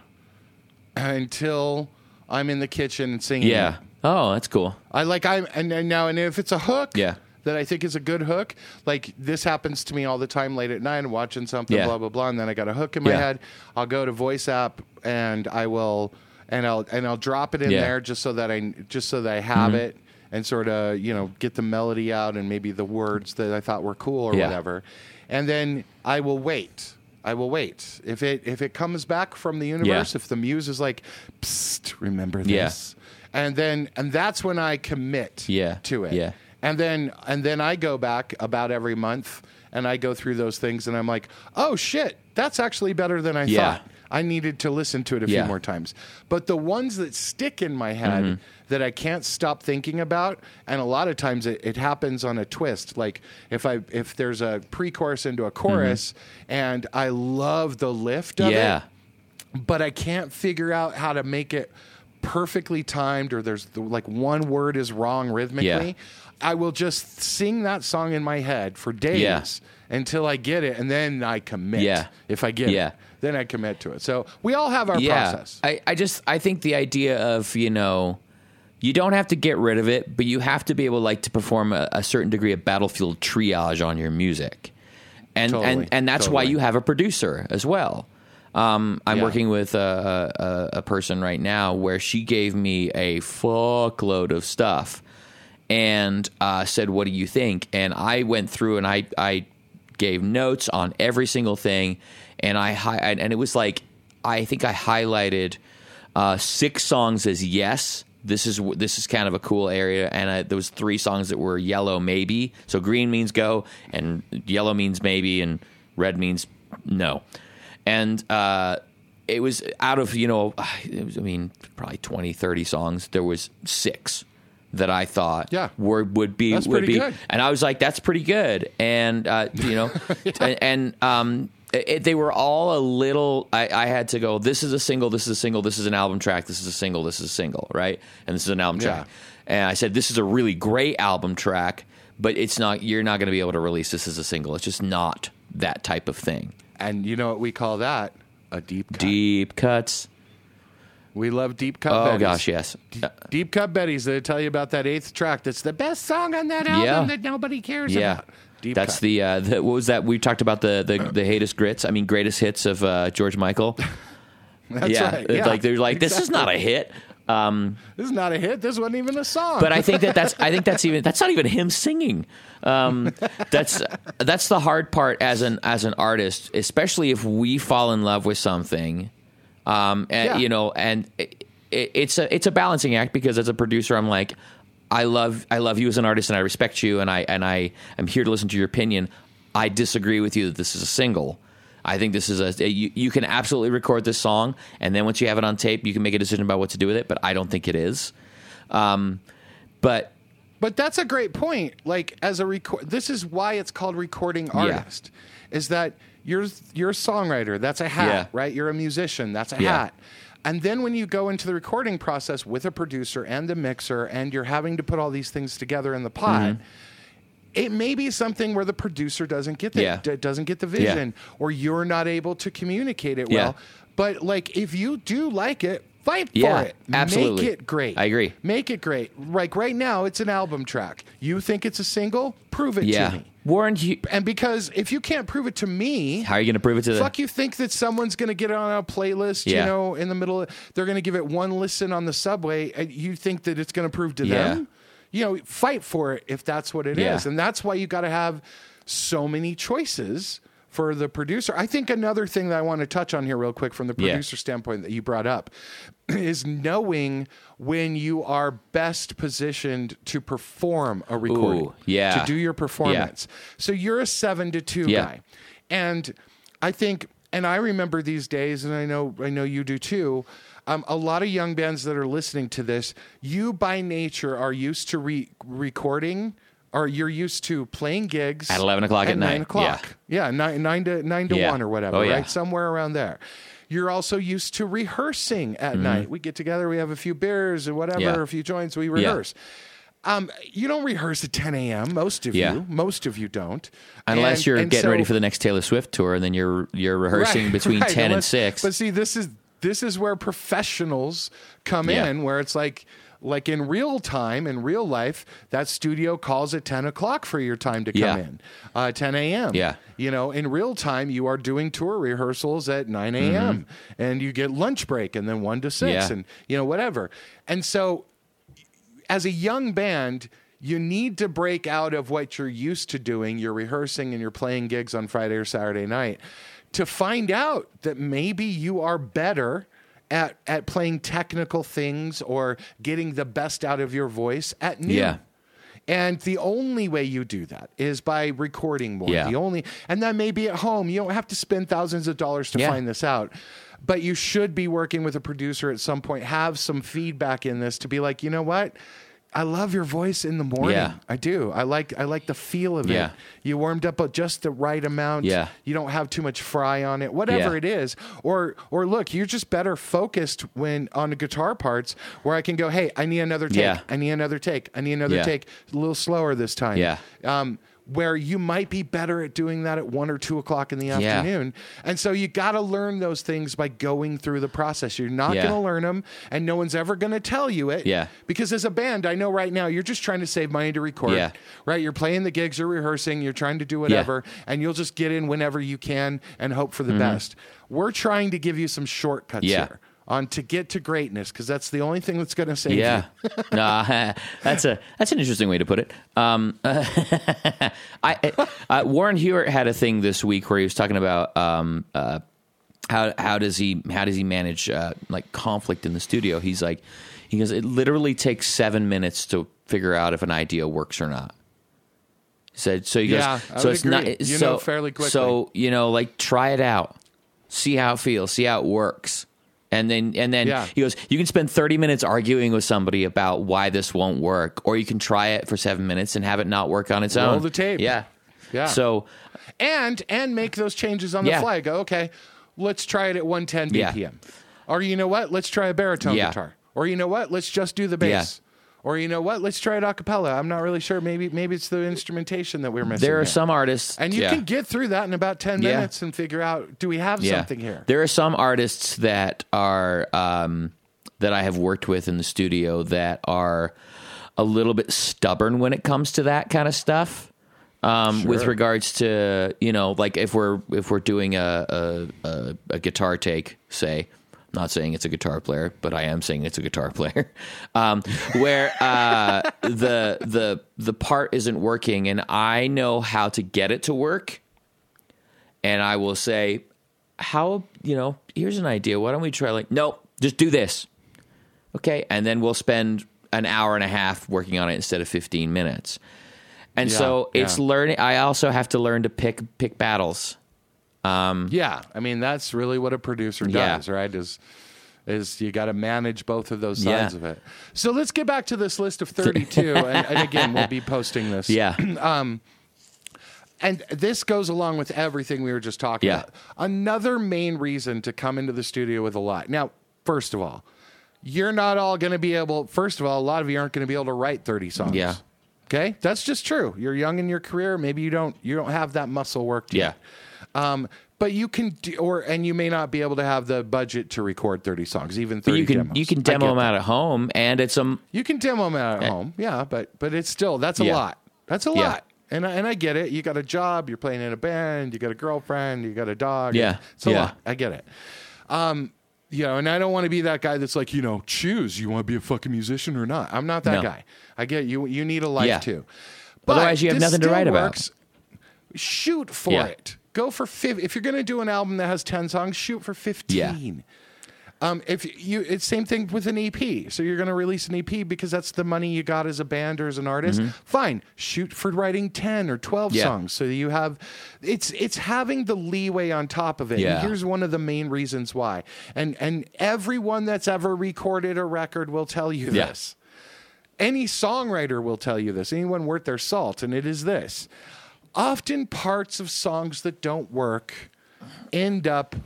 until I'm in the kitchen and singing. it. yeah. Oh, that's cool. I like I and, and now and if it's a hook Yeah. that I think is a good hook, like this happens to me all the time late at night, watching something, Yeah. blah blah blah, and then I got a hook in my Yeah. head. I'll go to voice app and I will and I'll and I'll drop it in Yeah. Mm-hmm. there just so that I just so that I have it and sort of you know get the melody out and maybe the words that I thought were cool or Yeah. whatever, and then I will wait. I will wait. If it if it comes back from the universe, if the muse is like, Psst, remember Yeah. this, and then and that's when I commit Yeah. to it. Yeah. And then and then I go back about every month and I go through those things and I'm like, "Oh shit, that's actually better than I Yeah. thought." I needed to listen to it a Yeah. few more times. But the ones that stick in my head Mm-hmm. That I can't stop thinking about, and a lot of times it, it happens on a twist. Like if I if there's a pre-chorus into a chorus and I love the lift of Mm-hmm. Yeah. it, but I can't figure out how to make it perfectly timed or there's the, like one word is wrong rhythmically. Yeah. I will just sing that song in my head for days Yeah. until I get it and then I commit. Yeah. If I get Yeah. it, then I commit to it. So we all have our process. I, I just I think the idea of you know you don't have to get rid of it, but you have to be able like to perform a, a certain degree of battlefield triage on your music, and Totally, and and that's why you have a producer as well. Um, I'm Yeah. working with a, a, a person right now where she gave me a fuckload of stuff and uh, said, "What do you think?" And I went through and I I gave notes on every single thing, and I hi- and it was like I think I highlighted uh, six songs as yes. This is this is kind of a cool area, and I, there was three songs that were yellow maybe. So green means go, and yellow means maybe, and red means no. And uh, it was out of you know, it was, I mean, probably 20, 30 songs. There was six that I thought Yeah. were would be That's would be, good. and I was like, that's pretty good, and uh, you know, and, and um, it, they were all a little. I, I had to go. This is a single. This is a single. This is an album track. This is a single. This is a single. Right, and this is an album Yeah. track. And I said, this is a really great album track, but it's not. You're not going to be able to release this as a single. It's just not that type of thing. And you know what we call that? A deep cut. Deep cuts. We love deep cut. Oh Betties. gosh, yes. Uh, Deep cut Betties. They tell you about that eighth track. That's the best song on that album Yeah. that nobody cares Yeah. about. Deep That's cut. the, uh, the what was that? We talked about the the the hatest grits. I mean, greatest hits of uh, George Michael. That's yeah, right. Yeah, like they're like this is not a hit. Um, This is not a hit. This wasn't even a song. But I think that that's I think that's even that's not even him singing. Um, that's that's the hard part as an as an artist, especially if we fall in love with something. Um, and, Yeah. you know, and it, it, it's a it's a balancing act because as a producer, I'm like, I love I love you as an artist, and I respect you, and I and I am here to listen to your opinion. I disagree with you that this is a single. I think this is a you, you can absolutely record this song, and then once you have it on tape, you can make a decision about what to do with it. But I don't think it is. Um, but But that's a great point. Like as a record, this is why it's called recording artist. Is that you're you're a songwriter? That's a hat, Yeah. right? You're a musician. That's a Yeah. hat. And then when you go into the recording process with a producer and a mixer, and you're having to put all these things together in the pot. Mm-hmm. It may be something where the producer doesn't get the Yeah. d- doesn't get the vision, or you're not able to communicate it Yeah. well. But like, if you do like it, fight Yeah, for it. absolutely. Make it great. I agree. Make it great. Like right now, it's an album track. You think it's a single? Prove it yeah, to me. Warren, you, And because if you can't prove it to me, how are you going to prove it to the? fuck you think that someone's going to get it on a playlist, Yeah. you know, in the middle, of, they're going to give it one listen on the subway, and you think that it's going to prove to Yeah. them? You know, fight for it if that's what it is, Yeah. And that's why you got to have so many choices for the producer. I think another thing that I want to touch on here, real quick, from the Yeah. producer standpoint that you brought up, is knowing when you are best positioned to perform a recording, Ooh, yeah. to do your performance. So you're a seven to two Yeah. guy, and I think, and I remember these days, and I know I know you do too. Um, a lot of young bands that are listening to this, you by nature are used to re- recording, or you're used to playing gigs At 11 o'clock at night, nine o'clock. Yeah, nine nine to nine to Yeah. one or whatever, Oh, yeah. right? Somewhere around there. You're also used to rehearsing at night. We get together, we have a few beers or whatever, Mm-hmm. Yeah. a few joints, we rehearse. Um, you don't rehearse at 10 a.m. Most of Yeah. you, most of you don't, Unless And- you're and getting so- ready for the next Taylor Swift tour, and then you're you're rehearsing Right, between right, ten and six. But see, this is this is where professionals come Yeah. in, where it's like like in real time, in real life, that studio calls at ten o'clock for your time to come Yeah. in, uh, ten a.m. Yeah. you know, in real time, you are doing tour rehearsals at nine a.m. and you get lunch break and then one to six, Mm-hmm. Yeah. and you know whatever. And so, as a young band, you need to break out of what you're used to doing. You're rehearsing and you're playing gigs on Friday or Saturday night to find out that maybe you are better at at playing technical things or getting the best out of your voice at noon. Yeah. And the only way you do that is by recording more. Yeah. The only and that may be at home. You don't have to spend thousands of dollars to Yeah. find this out. But you should be working with a producer at some point, have some feedback in this to be like, you know what? I love your voice in the morning. Yeah. I do. I like I like the feel of Yeah. it. You warmed up just the right amount. Yeah. You don't have too much fry on it. Whatever Yeah. it is. Or or look, you're just better focused when on the guitar parts where I can go, hey, I need another take. I need another take. I need another take. A little slower this time. Yeah. Um, where you might be better at doing that at one or two o'clock in the Yeah. afternoon. And so you got to learn those things by going through the process. You're not Yeah. going to learn them, and no one's ever going to tell you it. Yeah. Because as a band, I know right now you're just trying to save money to record. Yeah. Right? You're playing the gigs, you're rehearsing, you're trying to do whatever, and you'll just get in whenever you can and hope for the best. We're trying to give you some shortcuts Mm-hmm. Yeah. here on to get to greatness because that's the only thing that's going to save Yeah, you. no, that's a that's an interesting way to put it. Um, I uh, Warren Huart had a thing this week where he was talking about um, uh, how how does he how does he manage uh, like conflict in the studio? He's like, he goes, it literally takes seven minutes to figure out if an idea works or not. He said so. He Yeah, goes, I so it's agree. not You so know fairly quickly. So you know, like try it out, see how it feels, see how it works. And then, and then Yeah. he goes, you can spend 30 minutes arguing with somebody about why this won't work, or you can try it for seven minutes and have it not work on its Roll own. the tape. Yeah. Yeah. So, and and make those changes on the Yeah. fly. Go, okay, let's try it at 110 Yeah. BPM. Or you know what? Let's try a baritone Yeah. guitar. Or you know what? Let's just do the bass. Or you know what? Let's try it a cappella. I'm not really sure. Maybe maybe it's the instrumentation that we're missing. there are here. some artists. and you yeah. can get through that in about 10 Yeah. minutes and figure out do we have something here? There are some artists that are um, that I have worked with in the studio that are a little bit stubborn when it comes to that kind of stuff. Um, With regards to you know, like if we're if we're doing a a, a, a guitar take, say. Not saying it's a guitar player, but I am saying it's a guitar player. Um, where uh, the the the part isn't working, and I know how to get it to work, and I will say, how you know here's an idea. Why don't we try like no just do this. Okay. And then we'll spend an hour and a half working on it instead of 15 minutes. And Yeah, so it's yeah. learning i also have to learn to pick pick battles Yeah, I mean that's really what a producer Yeah. does, right? Is is you got to manage both of those Yeah. sides of it. So let's get back to this list of 32, and, and again we'll be posting this. yeah um, and this goes along with everything we were just talking Yeah. about. Another main reason to come into the studio with a lot. Now, first of all, you're not all going to be able. First of all, a lot of you aren't going to be able to write 30 songs. Yeah. Okay, that's just true. You're young in your career. Maybe you don't you don't have that muscle worked yeah. Um, but you can, do, or and you may not be able to have the budget to record 30 songs, even 30 but you can demos. you can demo them that. out at home and it's um You can demo them out at home, yeah, but but it's still that's a Yeah. lot. That's a Yeah. lot, and I, and I get it. You got a job, you're playing in a band, you got a girlfriend, you got a dog. Yeah. it's a Yeah. lot. I get it. Um, you know, and I don't want to be that guy that's like, you know, choose. You want to be a fucking musician or not? I'm not that No. guy. I get you. You need a life too. Otherwise, you have nothing to write about. Shoot for it. Go for fiv- if you're going to do an album that has ten songs, shoot for fifteen. Yeah. Um, if you, it's same thing with an EP. So you're going to release an EP because that's the money you got as a band or as an artist. Fine, shoot for writing ten or twelve Mm-hmm. Yeah. songs. So you have, it's it's having the leeway on top of it. Yeah. And here's one of the main reasons why. And and everyone that's ever recorded a record will tell you Yeah. this. Any songwriter will tell you this. Anyone worth their salt, and it is this. Often parts of songs that don't work end up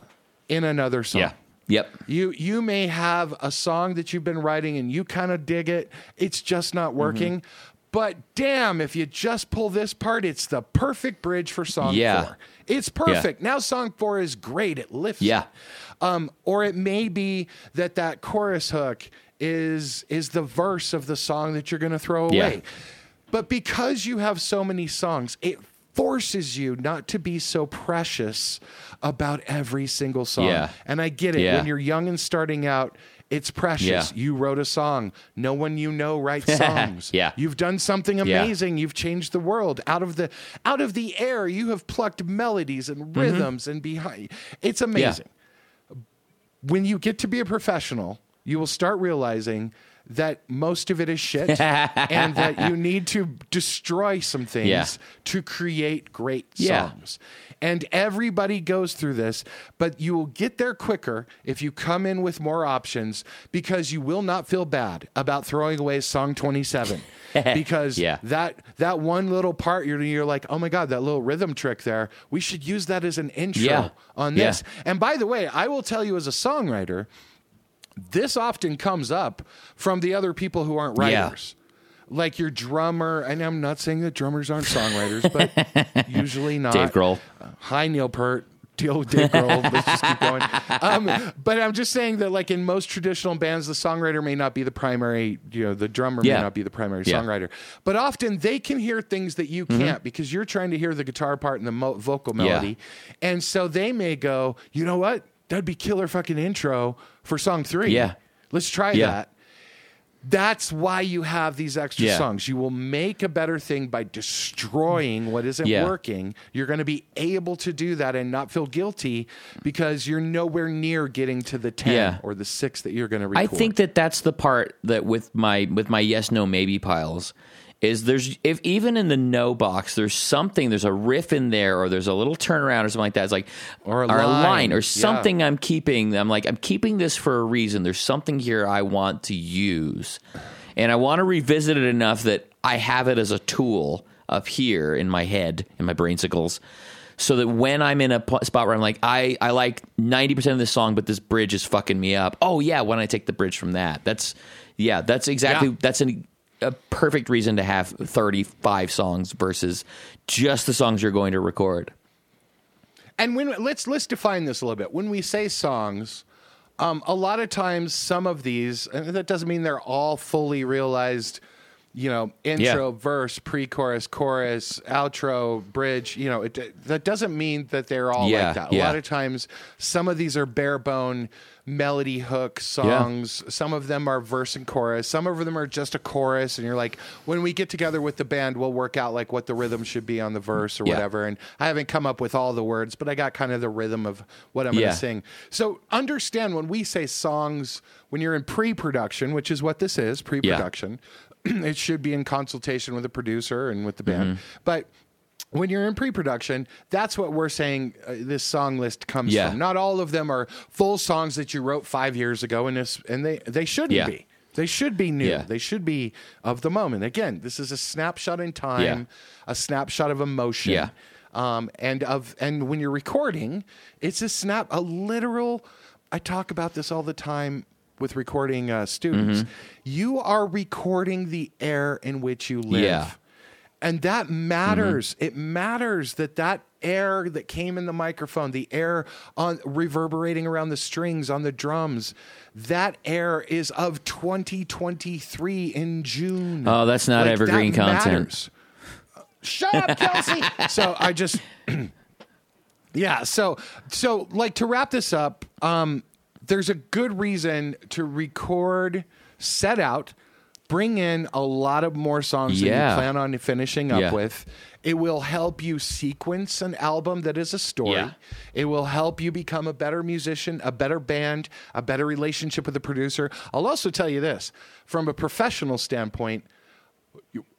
in another song. yeah yep You you may have a song that you've been writing and you kind of dig it. It's just not working. But damn, if you just pull this part, it's the perfect bridge for song Yeah. four. It's perfect. Now song four is great. It lifts. Yeah. Um, or it may be that that chorus hook is is the verse of the song that you're going to throw Yeah. away. But because you have so many songs, it forces you not to be so precious about every single song. Yeah. And I get it. Yeah. When you're young and starting out, it's precious. Yeah. You wrote a song. No one you know writes songs. Yeah. You've done something Yeah. amazing. You've changed the world. Out of the out of the air, you have plucked melodies and Mm-hmm. rhythms and behind it's amazing. When you get to be a professional, you will start realizing that most of it is shit and that you need to destroy some things Yeah. to create great Yeah. songs. And everybody goes through this, but you will get there quicker if you come in with more options because you will not feel bad about throwing away song 27 because Yeah. that that one little part you're you're like, "Oh my god, that little rhythm trick there. We should use that as an intro on this." And by the way, I will tell you as a songwriter, this often comes up from the other people who aren't Yeah. writers. Like your drummer, and I'm not saying that drummers aren't songwriters, but usually not. Dave Grohl. Uh, hi, Neil Peart. Deal with Dave Grohl. Let's just keep going. Um, but I'm just saying that, like in most traditional bands, the songwriter may not be the primary. You know, the drummer Yeah. may not be the primary Yeah. songwriter. But often they can hear things that you can't because you're trying to hear the guitar part and the mo- vocal Mm-hmm. Yeah. melody, and so they may go, you know what? That'd be killer fucking intro for song three. Yeah. let's try Yeah. that. That's why you have these extra Yeah. songs. You will make a better thing by destroying what isn't Yeah. working. You're going to be able to do that and not feel guilty because you're nowhere near getting to the 10 Yeah. or the 6 that you're going to I think that that's the part that with my with my yes no maybe piles is there's if even in the no box there's something there's a riff in there or there's a little turnaround or something like that it's like Or a line, line. or Yeah. something I'm keeping I'm like I'm keeping this for a reason there's something here I want to use and I want to revisit it enough that I have it as a tool up here in my head in my brainsicles so that when I'm in a spot where I'm like, I, I like 90% of this song, but this bridge is fucking me up. Oh, yeah, when I take the bridge from that. That's, yeah, that's exactly, Yeah. that's an, a perfect reason to have 35 songs versus just the songs you're going to record. And when let's let's define this a little bit. When we say songs, um, a lot of times some of these, and that doesn't mean they're all fully realized. You know, intro, Yeah. verse, pre-chorus, chorus, outro, bridge. You know, it, that doesn't mean that they're all Yeah, like that. A yeah. lot of times, some of these are bare bone melody hook songs. Some of them are verse and chorus. Some of them are just a chorus. And you're like, when we get together with the band, we'll work out like what the rhythm should be on the verse or Yeah. whatever. And I haven't come up with all the words, but I got kind of the rhythm of what I'm going to sing. So understand when we say songs, when you're in pre-production, which is what this is, pre-production, it should be in consultation with the producer and with the band. Mm-hmm. But when you're in pre-production, that's what we're saying. Uh, this song list comes Yeah. from. Not all of them are full songs that you wrote five years ago, and this and they they shouldn't Yeah. be. They should be new. Yeah. They should be of the moment. Again, this is a snapshot in time, a snapshot of emotion. Um, and of and when you're recording, it's a snap, a literal. I talk about this all the time with recording uh, students. Mm-hmm. You are recording the air in which you live. And that matters. Mm-hmm. It matters that that air that came in the microphone, the air on reverberating around the strings on the drums, that air is of 2023 in June. Oh, that's not Like, evergreen that content. matters. Shut up, Kelsey. so I just Yeah, so so like to wrap this up, um, there's a good reason to record, set out, bring in a lot of more songs than Yeah. you plan on finishing up Yeah. with. It will help you sequence an album that is a story. Yeah. It will help you become a better musician, a better band, a better relationship with the producer. I'll also tell you this from a professional standpoint,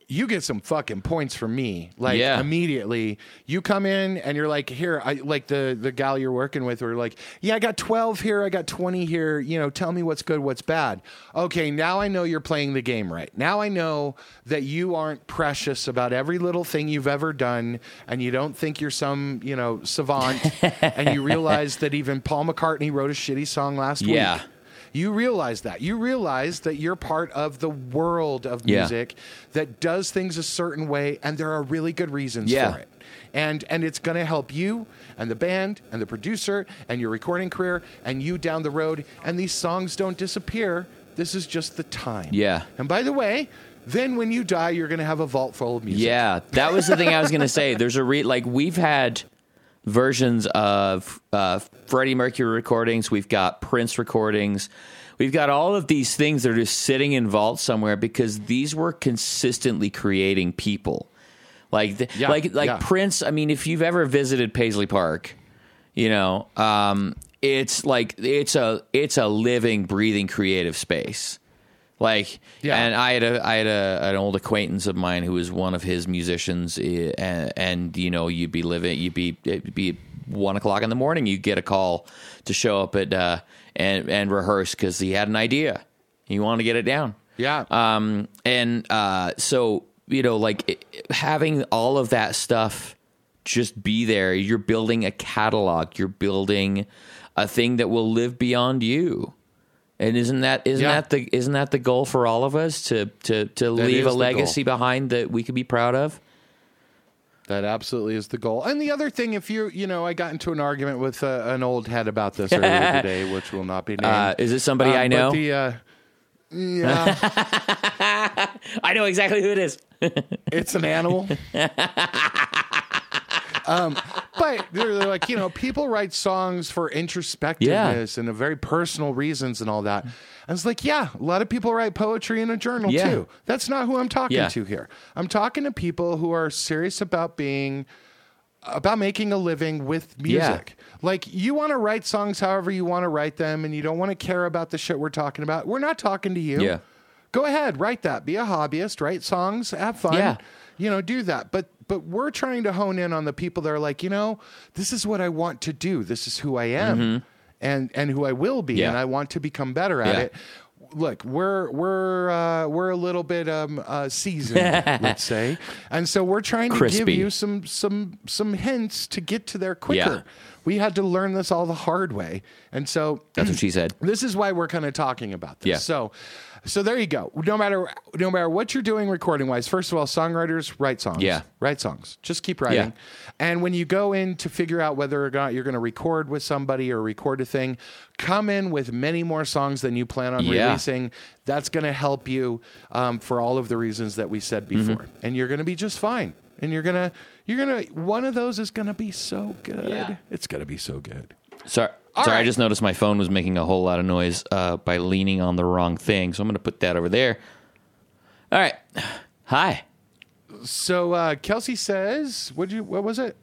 you, get some fucking points from me. Like Yeah. immediately, you come in and you're like, here, I like the the gal you're working with. We're like, yeah, I got 12 here, I got 20 here. You know, tell me what's good, what's bad. Okay, now I know you're playing the game right. Now I know that you aren't precious about every little thing you've ever done, and you don't think you're some you know savant, and you realize that even Paul McCartney wrote a shitty song last Yeah. week. You realize that. You realize that you're part of the world of Yeah. music that does things a certain way, and there are really good reasons Yeah. for it. And and it's going to help you and the band and the producer and your recording career and you down the road. And these songs don't disappear. This is just the time. Yeah. And by the way, then when you die, you're going to have a vault full of music. Yeah, that was the thing I was going to say. There's a re like we've had versions of uh, Freddie Mercury recordings. We've got Prince recordings. We've got all of these things that are just sitting in vaults somewhere because these were consistently creating people. Like, the, Yeah, like, like yeah. Prince. I mean, if you've ever visited Paisley Park, you know, um, it's like it's a it's a living, breathing, creative space. Like, Yeah. and I had a I had a, an old acquaintance of mine who was one of his musicians, eh, and, and you know, you'd be living, you'd be it'd be one o'clock in the morning, you get a call to show up at uh, and and rehearse because he had an idea, he wanted to get it down. Yeah. Um, and uh, so you know, like it, having all of that stuff just be there. You're building a catalog. You're building a thing that will live beyond you. And isn't that isn't Yeah. that the isn't that the goal for all of us to to to leave a legacy behind that we could be proud of? That absolutely is the goal. And the other thing, if you, you know, I got into an argument with uh, an old head about this earlier today, which will not be named. Uh, is it somebody Uh, I know? The, uh, yeah, I know exactly who it is. it's an animal. um, but they're, they're like, you know, people write songs for introspectiveness and a very personal reasons and all that. I was like, yeah, a lot of people write poetry in a journal Yeah. too. That's not who I'm talking Yeah. to here. I'm talking to people who are serious about being about making a living with music. Like you want to write songs however you want to write them and you don't want to care about the shit we're talking about. We're not talking to you. Yeah. Go ahead, write that. Be a hobbyist, write songs, have fun. Yeah. You know, do that. But but we're trying to hone in on the people that are like, you know, this is what I want to do. This is who I am and and who I will be Mm-hmm. Yeah. and I want to become better at Yeah. it. Look, we're we're uh, we're a little bit um, uh, seasoned, let's say, and so we're trying to give you some some some hints to get to there quicker. Yeah. We had to learn this all the hard way, and so That's what she said. this is why we're kind of talking about this. So, so there you go. No matter no matter what you're doing recording wise, first of all, songwriters write songs. Yeah. write songs. Just keep writing. Yeah. And when you go in to figure out whether or not you're going to record with somebody or record a thing, come in with many more songs than you plan on Yeah. releasing. That's going to help you um, for all of the reasons that we said Mm-hmm. before, and you're going to be just fine. And you're gonna you're gonna one of those is going to be so good. Yeah. It's going to be so good. Sorry, All sorry. I just noticed my phone was making a whole lot of noise uh, by leaning on the wrong thing, so I'm going to put that over there. All right. Hi. So uh, Kelsey says, "What you? What was it?"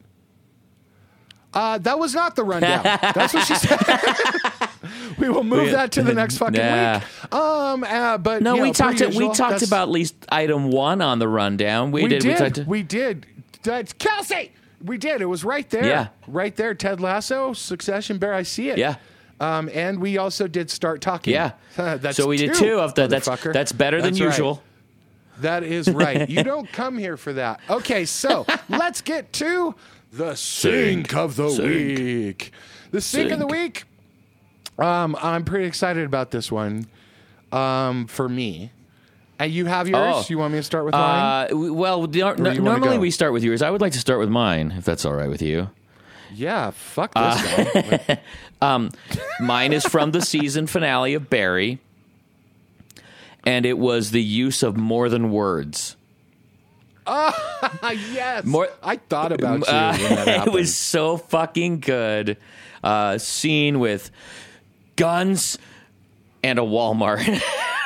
Uh, that was not the rundown. That's what she said. we will move We- that to the next fucking Nah. week. Um, uh, but No, know, we per talked. we talked about at least item one on the rundown. We, We did. did. We talked. We did. That's Kelsey. We did. It was right there. Yeah. right there. Ted Lasso, Succession Bear. I see it. Yeah. Um, and we also did start talking. yeah. that's so we did two of the. That's that's better than That's right. usual. That is right. you don't come here for that. Okay, so let's get to the sync of the Sync. week. The sync, of the week. Um, I'm pretty excited about this one. Um, for me, and you have yours. Oh. You want me to start with mine? Uh, well, normally we start with yours. I would like to start with mine, if that's all right with you. yeah. Fuck uh, this guy. Mine is from the season finale of Barry, and it was the use of more than words. Ah yes. More- I thought about you Uh, when that it was so fucking good. Uh, scene with guns and a Walmart.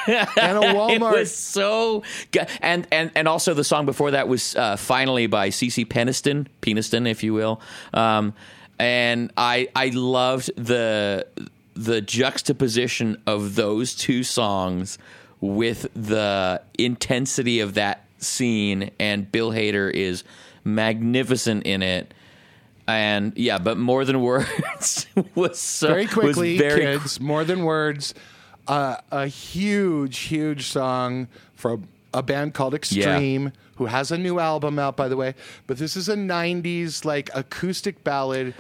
and a Walmart. It was so good. And, and, and also the song before that was uh, finally by CeCe Peniston, Peniston, if you will. Um, and I, I loved the, the juxtaposition of those two songs with the intensity of that scene. And Bill Hader is magnificent in it. And yeah, but more than words was so very quickly, very kids. More than words. Uh, a huge, huge song from a band called Extreme, who has a new album out, by the way. But this is a '90s like acoustic ballad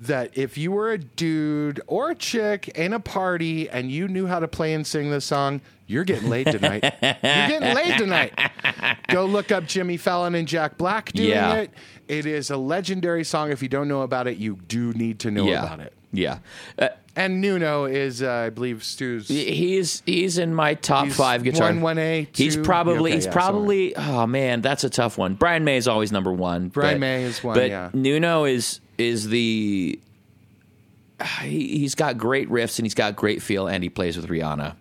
that if you were a dude or a chick in a party and you knew how to play and sing this song, you're getting laid tonight. you're getting laid tonight. Go look up Jimmy Fallon and Jack Black doing Yeah. it. It is a legendary song. If you don't know about it, you do need to know yeah, about it. Yeah. Uh, And Nuno is, uh, I believe, Stu's. he's he's in my top He's five guitar. one, one A, He's probably okay, he's yeah, probably oh man, that's a tough one. Brian May is always number one. Brian but- May is one, but yeah. Nuno is is the he, he's got great riffs and he's got great feel and he plays with Rihanna.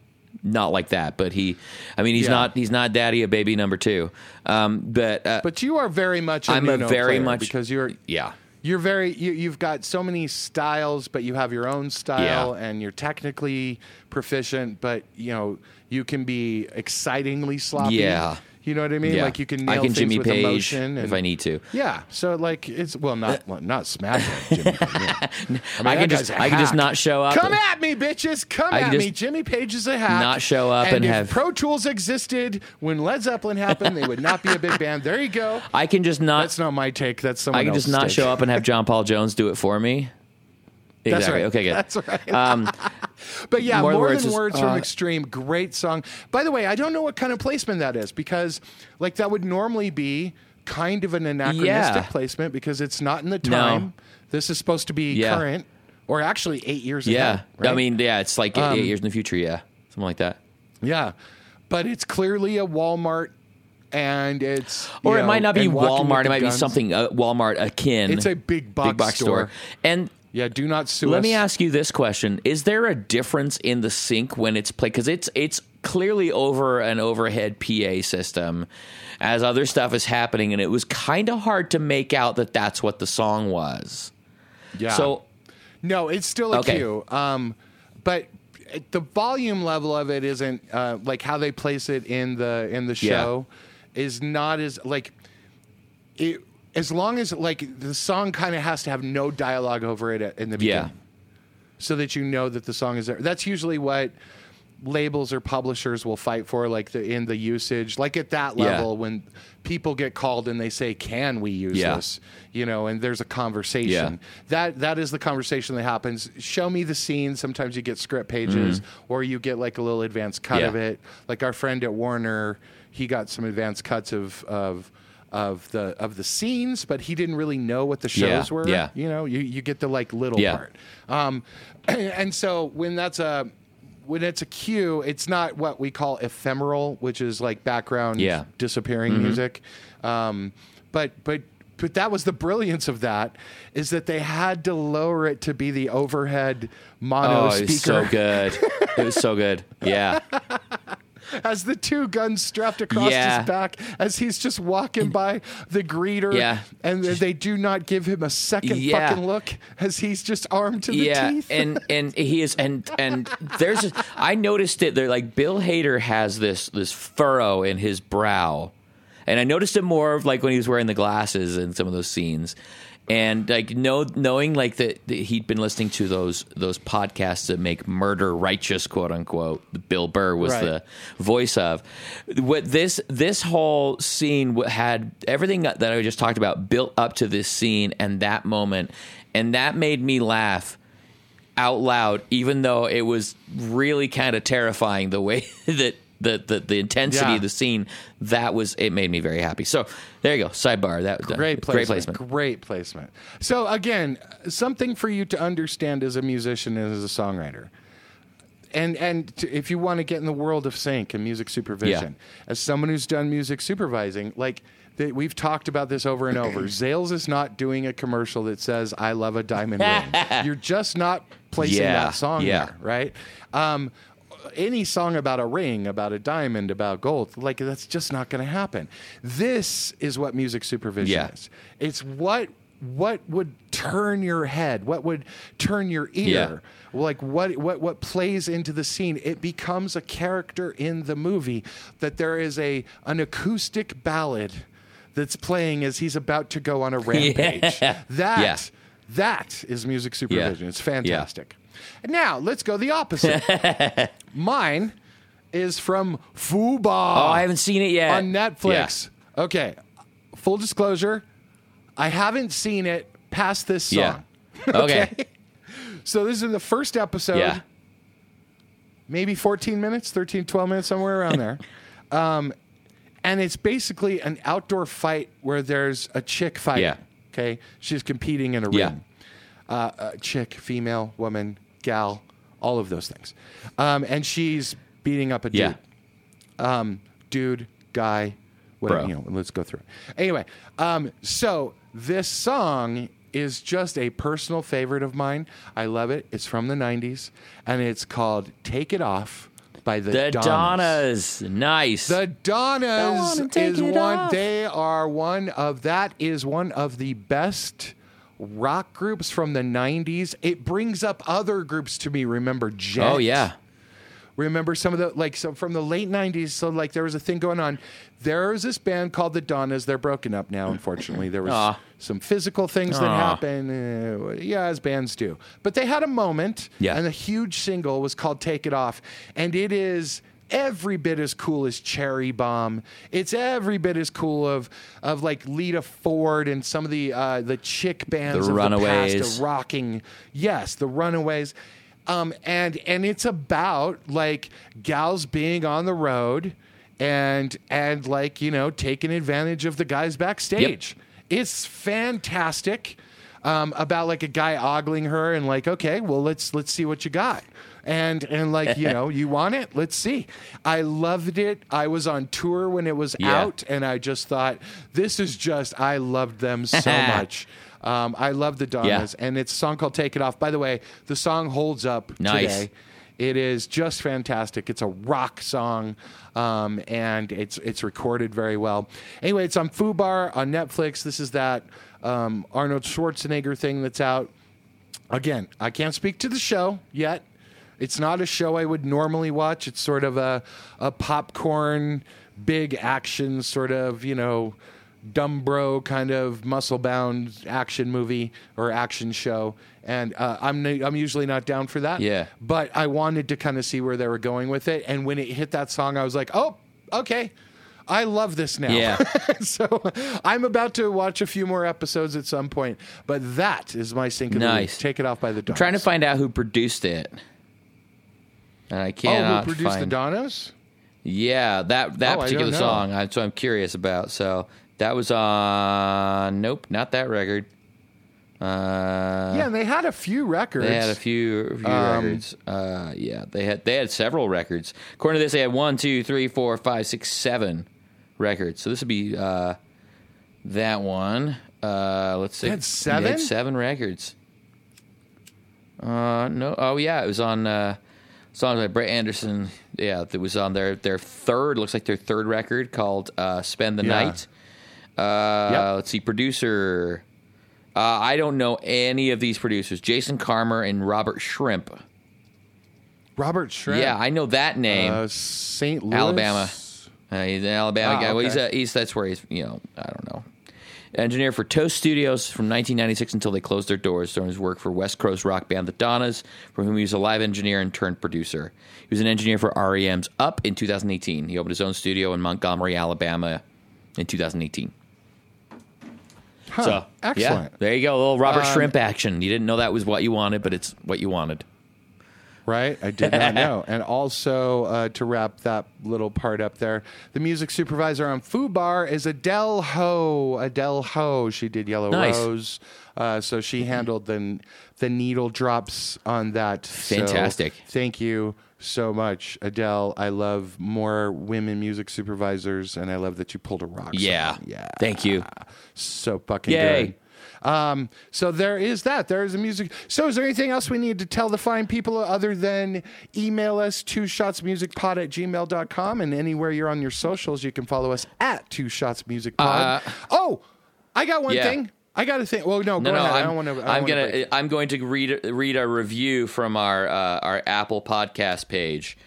Not like that, but he, I mean, he's Yeah. not he's not daddy a baby number two. Um, but uh, but you are very much. i I'm a very much because you're yeah. You're very you, you've got so many styles, but you have your own style, Yeah. and you're technically proficient, but you know you can be excitingly sloppy. Yeah. You know what I mean. Yeah. Like you can I nail can things Jimmy with Page emotion if I need to. Yeah, so like it's well not uh, well, not smash Jimmy. Page, yeah. I, mean, I can just I can just not show up. Come at me, bitches! Come I at me. Jimmy Page is a hack. not show up and and if have- Pro Tools existed when Led Zeppelin happened, they would not be a big band. There you go. I can just not That's not my take. That's someone I can just not take. show up and have John Paul Jones do it for me. Exactly. right. Okay, good. That's right. Um, But yeah, More more, Than than Words words, is, from uh, Extreme, great song. By the way, I don't know what kind of placement that is because, like, that would normally be kind of an anachronistic Yeah. placement because it's not in the No. time. This is supposed to be Yeah. current, or actually eight years. yeah. ahead, right? Um, I mean, yeah, it's like eight, eight years in the future. Yeah, something like that. yeah, but it's clearly a Walmart and it's or it know, might not be and walking with Walmart. It might guns. be something uh, Walmart akin. It's a big box big box store. store. And Yeah, do not sue let us. me ask you this question: Is there a difference in the sync when it's played? Because it's it's clearly over an overhead PA system, as other stuff is happening, and it was kind of hard to make out that that's what the song was. Yeah. So No, it's still a Okay. cue. Um, but the volume level of it isn't uh, like how they place it in the in the Yeah. show is not as like it. As long as like the song kind of has to have no dialogue over it in the Yeah. beginning, so that you know that the song is there. That's usually what labels or publishers will fight for, like the in the usage, like at that Yeah. level when people get called and they say, "Can we use Yeah. this?" You know, and there's a conversation. Yeah. That that is the conversation that happens. Show me the scene. Sometimes you get script pages, or you get like a little advanced cut Mm-hmm. Yeah. of it. Like our friend at Warner, he got some advanced cuts of of of the of the scenes, but he didn't really know what the shows Yeah, were. yeah. You know, you you get the like little Yeah. part. Um, and so when that's a when it's a cue, it's not what we call ephemeral, which is like background Yeah. Mm-hmm. disappearing music. Um, but but but that was the brilliance of that is that they had to lower it to be the overhead mono oh, it speaker was so good. it was so good. Yeah. As the two guns strapped across Yeah. his back as he's just walking by the greeter Yeah. and they do not give him a second Yeah. fucking look as he's just armed to the yeah, teeth. and and he is and and there's a, I noticed it. They're like Bill Hader has this this furrow in his brow, and I noticed it more of like when he was wearing the glasses in some of those scenes, and like know knowing like that, that he'd been listening to those those podcasts that make murder righteous quote unquote. Bill Burr was Right. the voice of what this this whole scene had everything that I just talked about built up to this scene and that moment, and that made me laugh out loud, even though it was really kind of terrifying the way that the the, the intensity Yeah. of the scene. That was it made me very happy. So there you go. Sidebar. That Great placement. Great placement. Great placement. So again, something for you to understand as a musician and as a songwriter. And and to, if you want to get in the world of sync and music supervision, as someone who's done music supervising, like we've talked about this over and over. Zales is not doing a commercial that says "I love a diamond ring." You're just not placing Yeah, that song yeah. there, right? Um, any song about a ring, about a diamond, about gold, like that's just not going to happen. This is what music supervision Yeah. is. It's what what would turn your head, what would turn your ear, like what what what plays into the scene. It becomes a character in the movie. That there is a an acoustic ballad that's playing as he's about to go on a rampage. Yeah. That Yeah. that is music supervision. Yeah. It's fantastic. And now let's go the opposite. Mine is from Fubar Oh, I haven't seen it yet on Netflix. Okay, full disclosure, I haven't seen it past this song. Yeah. Okay. So this is the first episode. Yeah. Maybe 14 minutes, 13, 12 minutes, somewhere around there. Um, and it's basically an outdoor fight where there's a chick fighting. Yeah. Okay. She's competing in a Yeah. ring. Uh, a chick, female, woman, gal, all of those things. Um, and she's beating up a dude Yeah. dude, guy, whatever. Bro. You know, let's go through it. Anyway, um, so this song is just a personal favorite of mine. I love it. It's from the '90s, and it's called "Take It Off" by the, The Donnas. Donnas. Nice. The Donnas wanna is one. off. They are one of that is one of the best rock groups from the '90s. It brings up other groups to me. Remember, Jet? oh yeah. remember some of the like so from the late 90s so like there was a thing going on there was this band called the donnas they're broken up now unfortunately there was Aw. some physical things that Aw. happened uh, yeah as bands do but they had a moment Yeah. and the huge single was called take it off and it is every bit as cool as cherry bomb it's every bit as cool of of like lita ford and some of the uh the chick bands The of the Runaways. past of rocking yes the runaways um, and and it's about like gals being on the road and and like you know taking advantage of the guys backstage it's fantastic um, about like a guy ogling her and like, okay, well let's let's see what you got. And and like you know you want it let's see i loved it i was on tour when it was Yeah. out and i just thought this is just i loved them so much um, i love the donnas and it's a song called take it off by the way the song holds up Nice. today it is just fantastic. It's a rock song, um, and it's it's recorded very well. Anyway, it's on Fubar on Netflix. This is that um, Arnold Schwarzenegger thing that's out. Again, I can't speak to the show yet. It's not a show I would normally watch. It's sort of a a popcorn, big action sort of you know dumb bro kind of muscle bound action movie or action show. And uh, I'm I'm usually not down for that. Yeah. But I wanted to kind of see where they were going with it. And when it hit that song, I was like, oh, okay. I love this now. Yeah. so I'm about to watch a few more episodes at some point. But that is my sync of. Nice. Take it off by the Donnas. trying to find out who produced it. And I can't. Oh, who produced find. the Donnas? Yeah, that that Oh, particular song. I, so I'm curious about. So that was on. Nope, not that record. Uh, yeah, and they had a few records. They had a few, few Um, records. Uh, yeah, they had they had several records. According to this, they had one, two, three, four, five, six, seven records. So this would be uh, that one. Uh, let's see. They had seven? They had seven records. Uh, no. Oh yeah, it was on uh, songs by Brett Anderson. Yeah, that was on their their third. Looks like their third record called uh, "Spend the Yeah. Night." Uh, Yep. Let's see, producer. Uh, I don't know any of these producers. Jason Carmer and Robert Shrimp. Robert Shrimp. Yeah, I know that name. uh, St. Louis. Alabama. Uh, he's an Alabama Ah, guy. Well, he's, a, he's that's where he's. You know, I don't know. Engineer for Toast Studios from 1996 until they closed their doors during his work for West Coast rock band The Donnas, for whom he was a live engineer and turned producer. He was an engineer for REM's Up in 2018. He opened his own studio in Montgomery, Alabama, in 2018. Huh. So Excellent. Yeah, there you go. A little Robert Um, Shrimp action. You didn't know that was what you wanted, but it's what you wanted. Right? I did not know. And also, uh, to wrap that little part up there, the music supervisor on Fubar is Adele Ho. Adele Ho. She did Yellow Nice. Rose. Uh, so she handled the, the needle drops on that. So Fantastic. thank you so much, Adele. I love more women music supervisors, and I love that you pulled a rock. Yeah. Yeah. Thank you. So fucking Yay. good. Um, so there is that. There is a music. So is there anything else we need to tell the fine people other than email us two shotsmusicpod at gmail.com and anywhere you're on your socials, you can follow us at two shots music pod. Uh, oh, I got one yeah. thing. I got to think. Well, no, No, go no, ahead. I I'm, don't want to. I'm gonna. I'm going to read read a review from our uh, our Apple Podcast page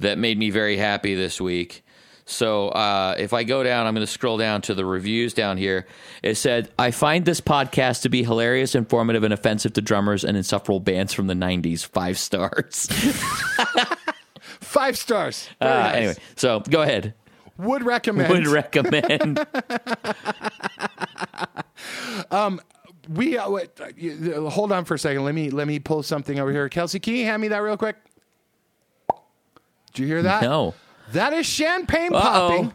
that made me very happy this week. So uh, if I go down, I'm going to scroll down to the reviews down here. It said, "I find this podcast to be hilarious, informative, and offensive to drummers and insufferable bands from the '90s. Five stars." Five stars. Uh, nice. Anyway, so go ahead. would recommend. Would recommend. we uh, wait, uh, uh, hold on for a second. Let me let me pull something over here. Kelsey, can you hand me that real quick? Did you hear that? no. That is champagne Uh-oh. popping.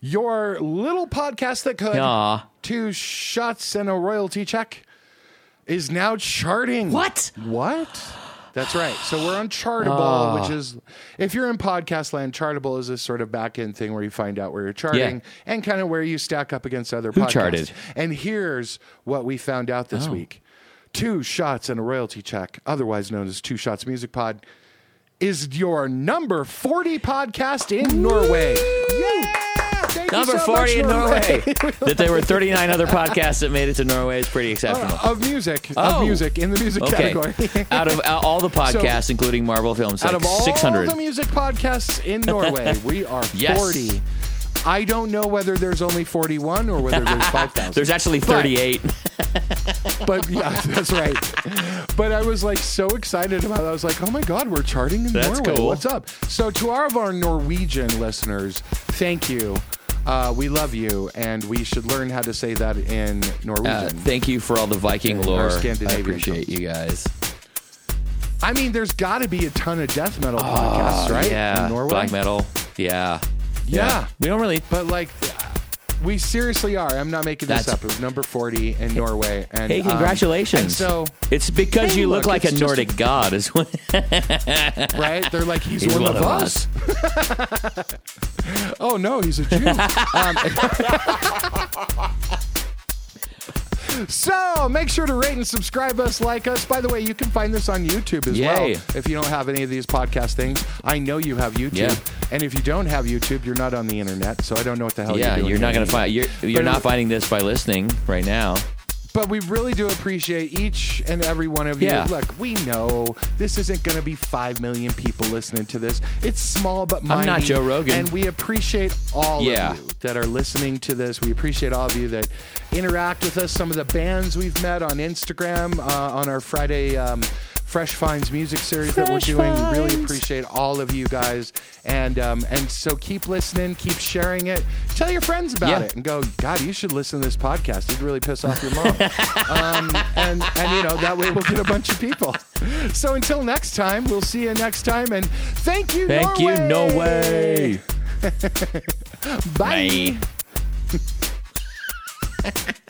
Your little podcast that could Aw. two shots and a royalty check is now charting. What? What? That's right. So we're on Chartable, ah. which is if you're in podcast land, Chartable is this sort of back end thing where you find out where you're charting and kind of where you stack up against other Who podcasts. charted? And here's what we found out Oh. this week. Two shots and a royalty check, otherwise known as Two Shots Music Pod, is your number 40 podcast in Norway. Yeah! Thank Number so 40 much, in Norway. that there were 39 other podcasts that made it to Norway is pretty uh, exceptional. Of music. Oh. Of music in the music Okay. category. out of out, all the podcasts, including Marvel Films, Out like of all 600. the music podcasts in Norway, we are Yes. 40. I don't know whether there's only 41 or whether there's 5,000. There's actually 38. but yeah, that's right. But I was like so excited about it. I was like, oh my God, we're charting in That's Norway. cool. What's up? So, to all of our Norwegian listeners, thank you. Uh, we love you, and we should learn how to say that in Norwegian. Uh, thank you for all the Viking lore. I appreciate you guys. I mean, there's got to be a ton of death metal podcasts, right? Oh, Yeah, In Norway? black metal. Yeah. Yeah. We don't really. But like, We seriously are. I'm not making this That's- up. It was number 40 in Norway. And Hey, um, congratulations. and so, It's because Hey, you look, look, like a it's just a- Nordic god, is what. right? They're like, he's, one, of us. oh no, he's a Jew. um, so make sure to rate and subscribe us, like us. By the way, you can find this on YouTube as Yay. well. If you don't have any of these podcast things, I know you have YouTube. Yeah. And if you don't have YouTube, you're not on the internet. So I don't know what the hell yeah, you're doing. you're not gonna find. You're you're not finding this by listening right now. But we really do appreciate each and every one of you. Yeah. Look, we know this isn't going to be 5 million people listening to this. It's small but mighty. I'm not Joe Rogan. And we appreciate all Yeah. of you that are listening to this. We appreciate all of you that interact with us. Some of the bands we've met on Instagram uh, on our Friday um, Fresh Finds music series that we're Fresh doing. We really appreciate all of you guys. And um, and so keep listening, keep sharing it. Tell your friends about Yeah. it and go, God, you should listen to this podcast. It'd really piss off your mom. um, and and you know that way we'll get a bunch of people. So until next time, we'll see you next time. And thank you, Thank you, no way. Bye. Bye.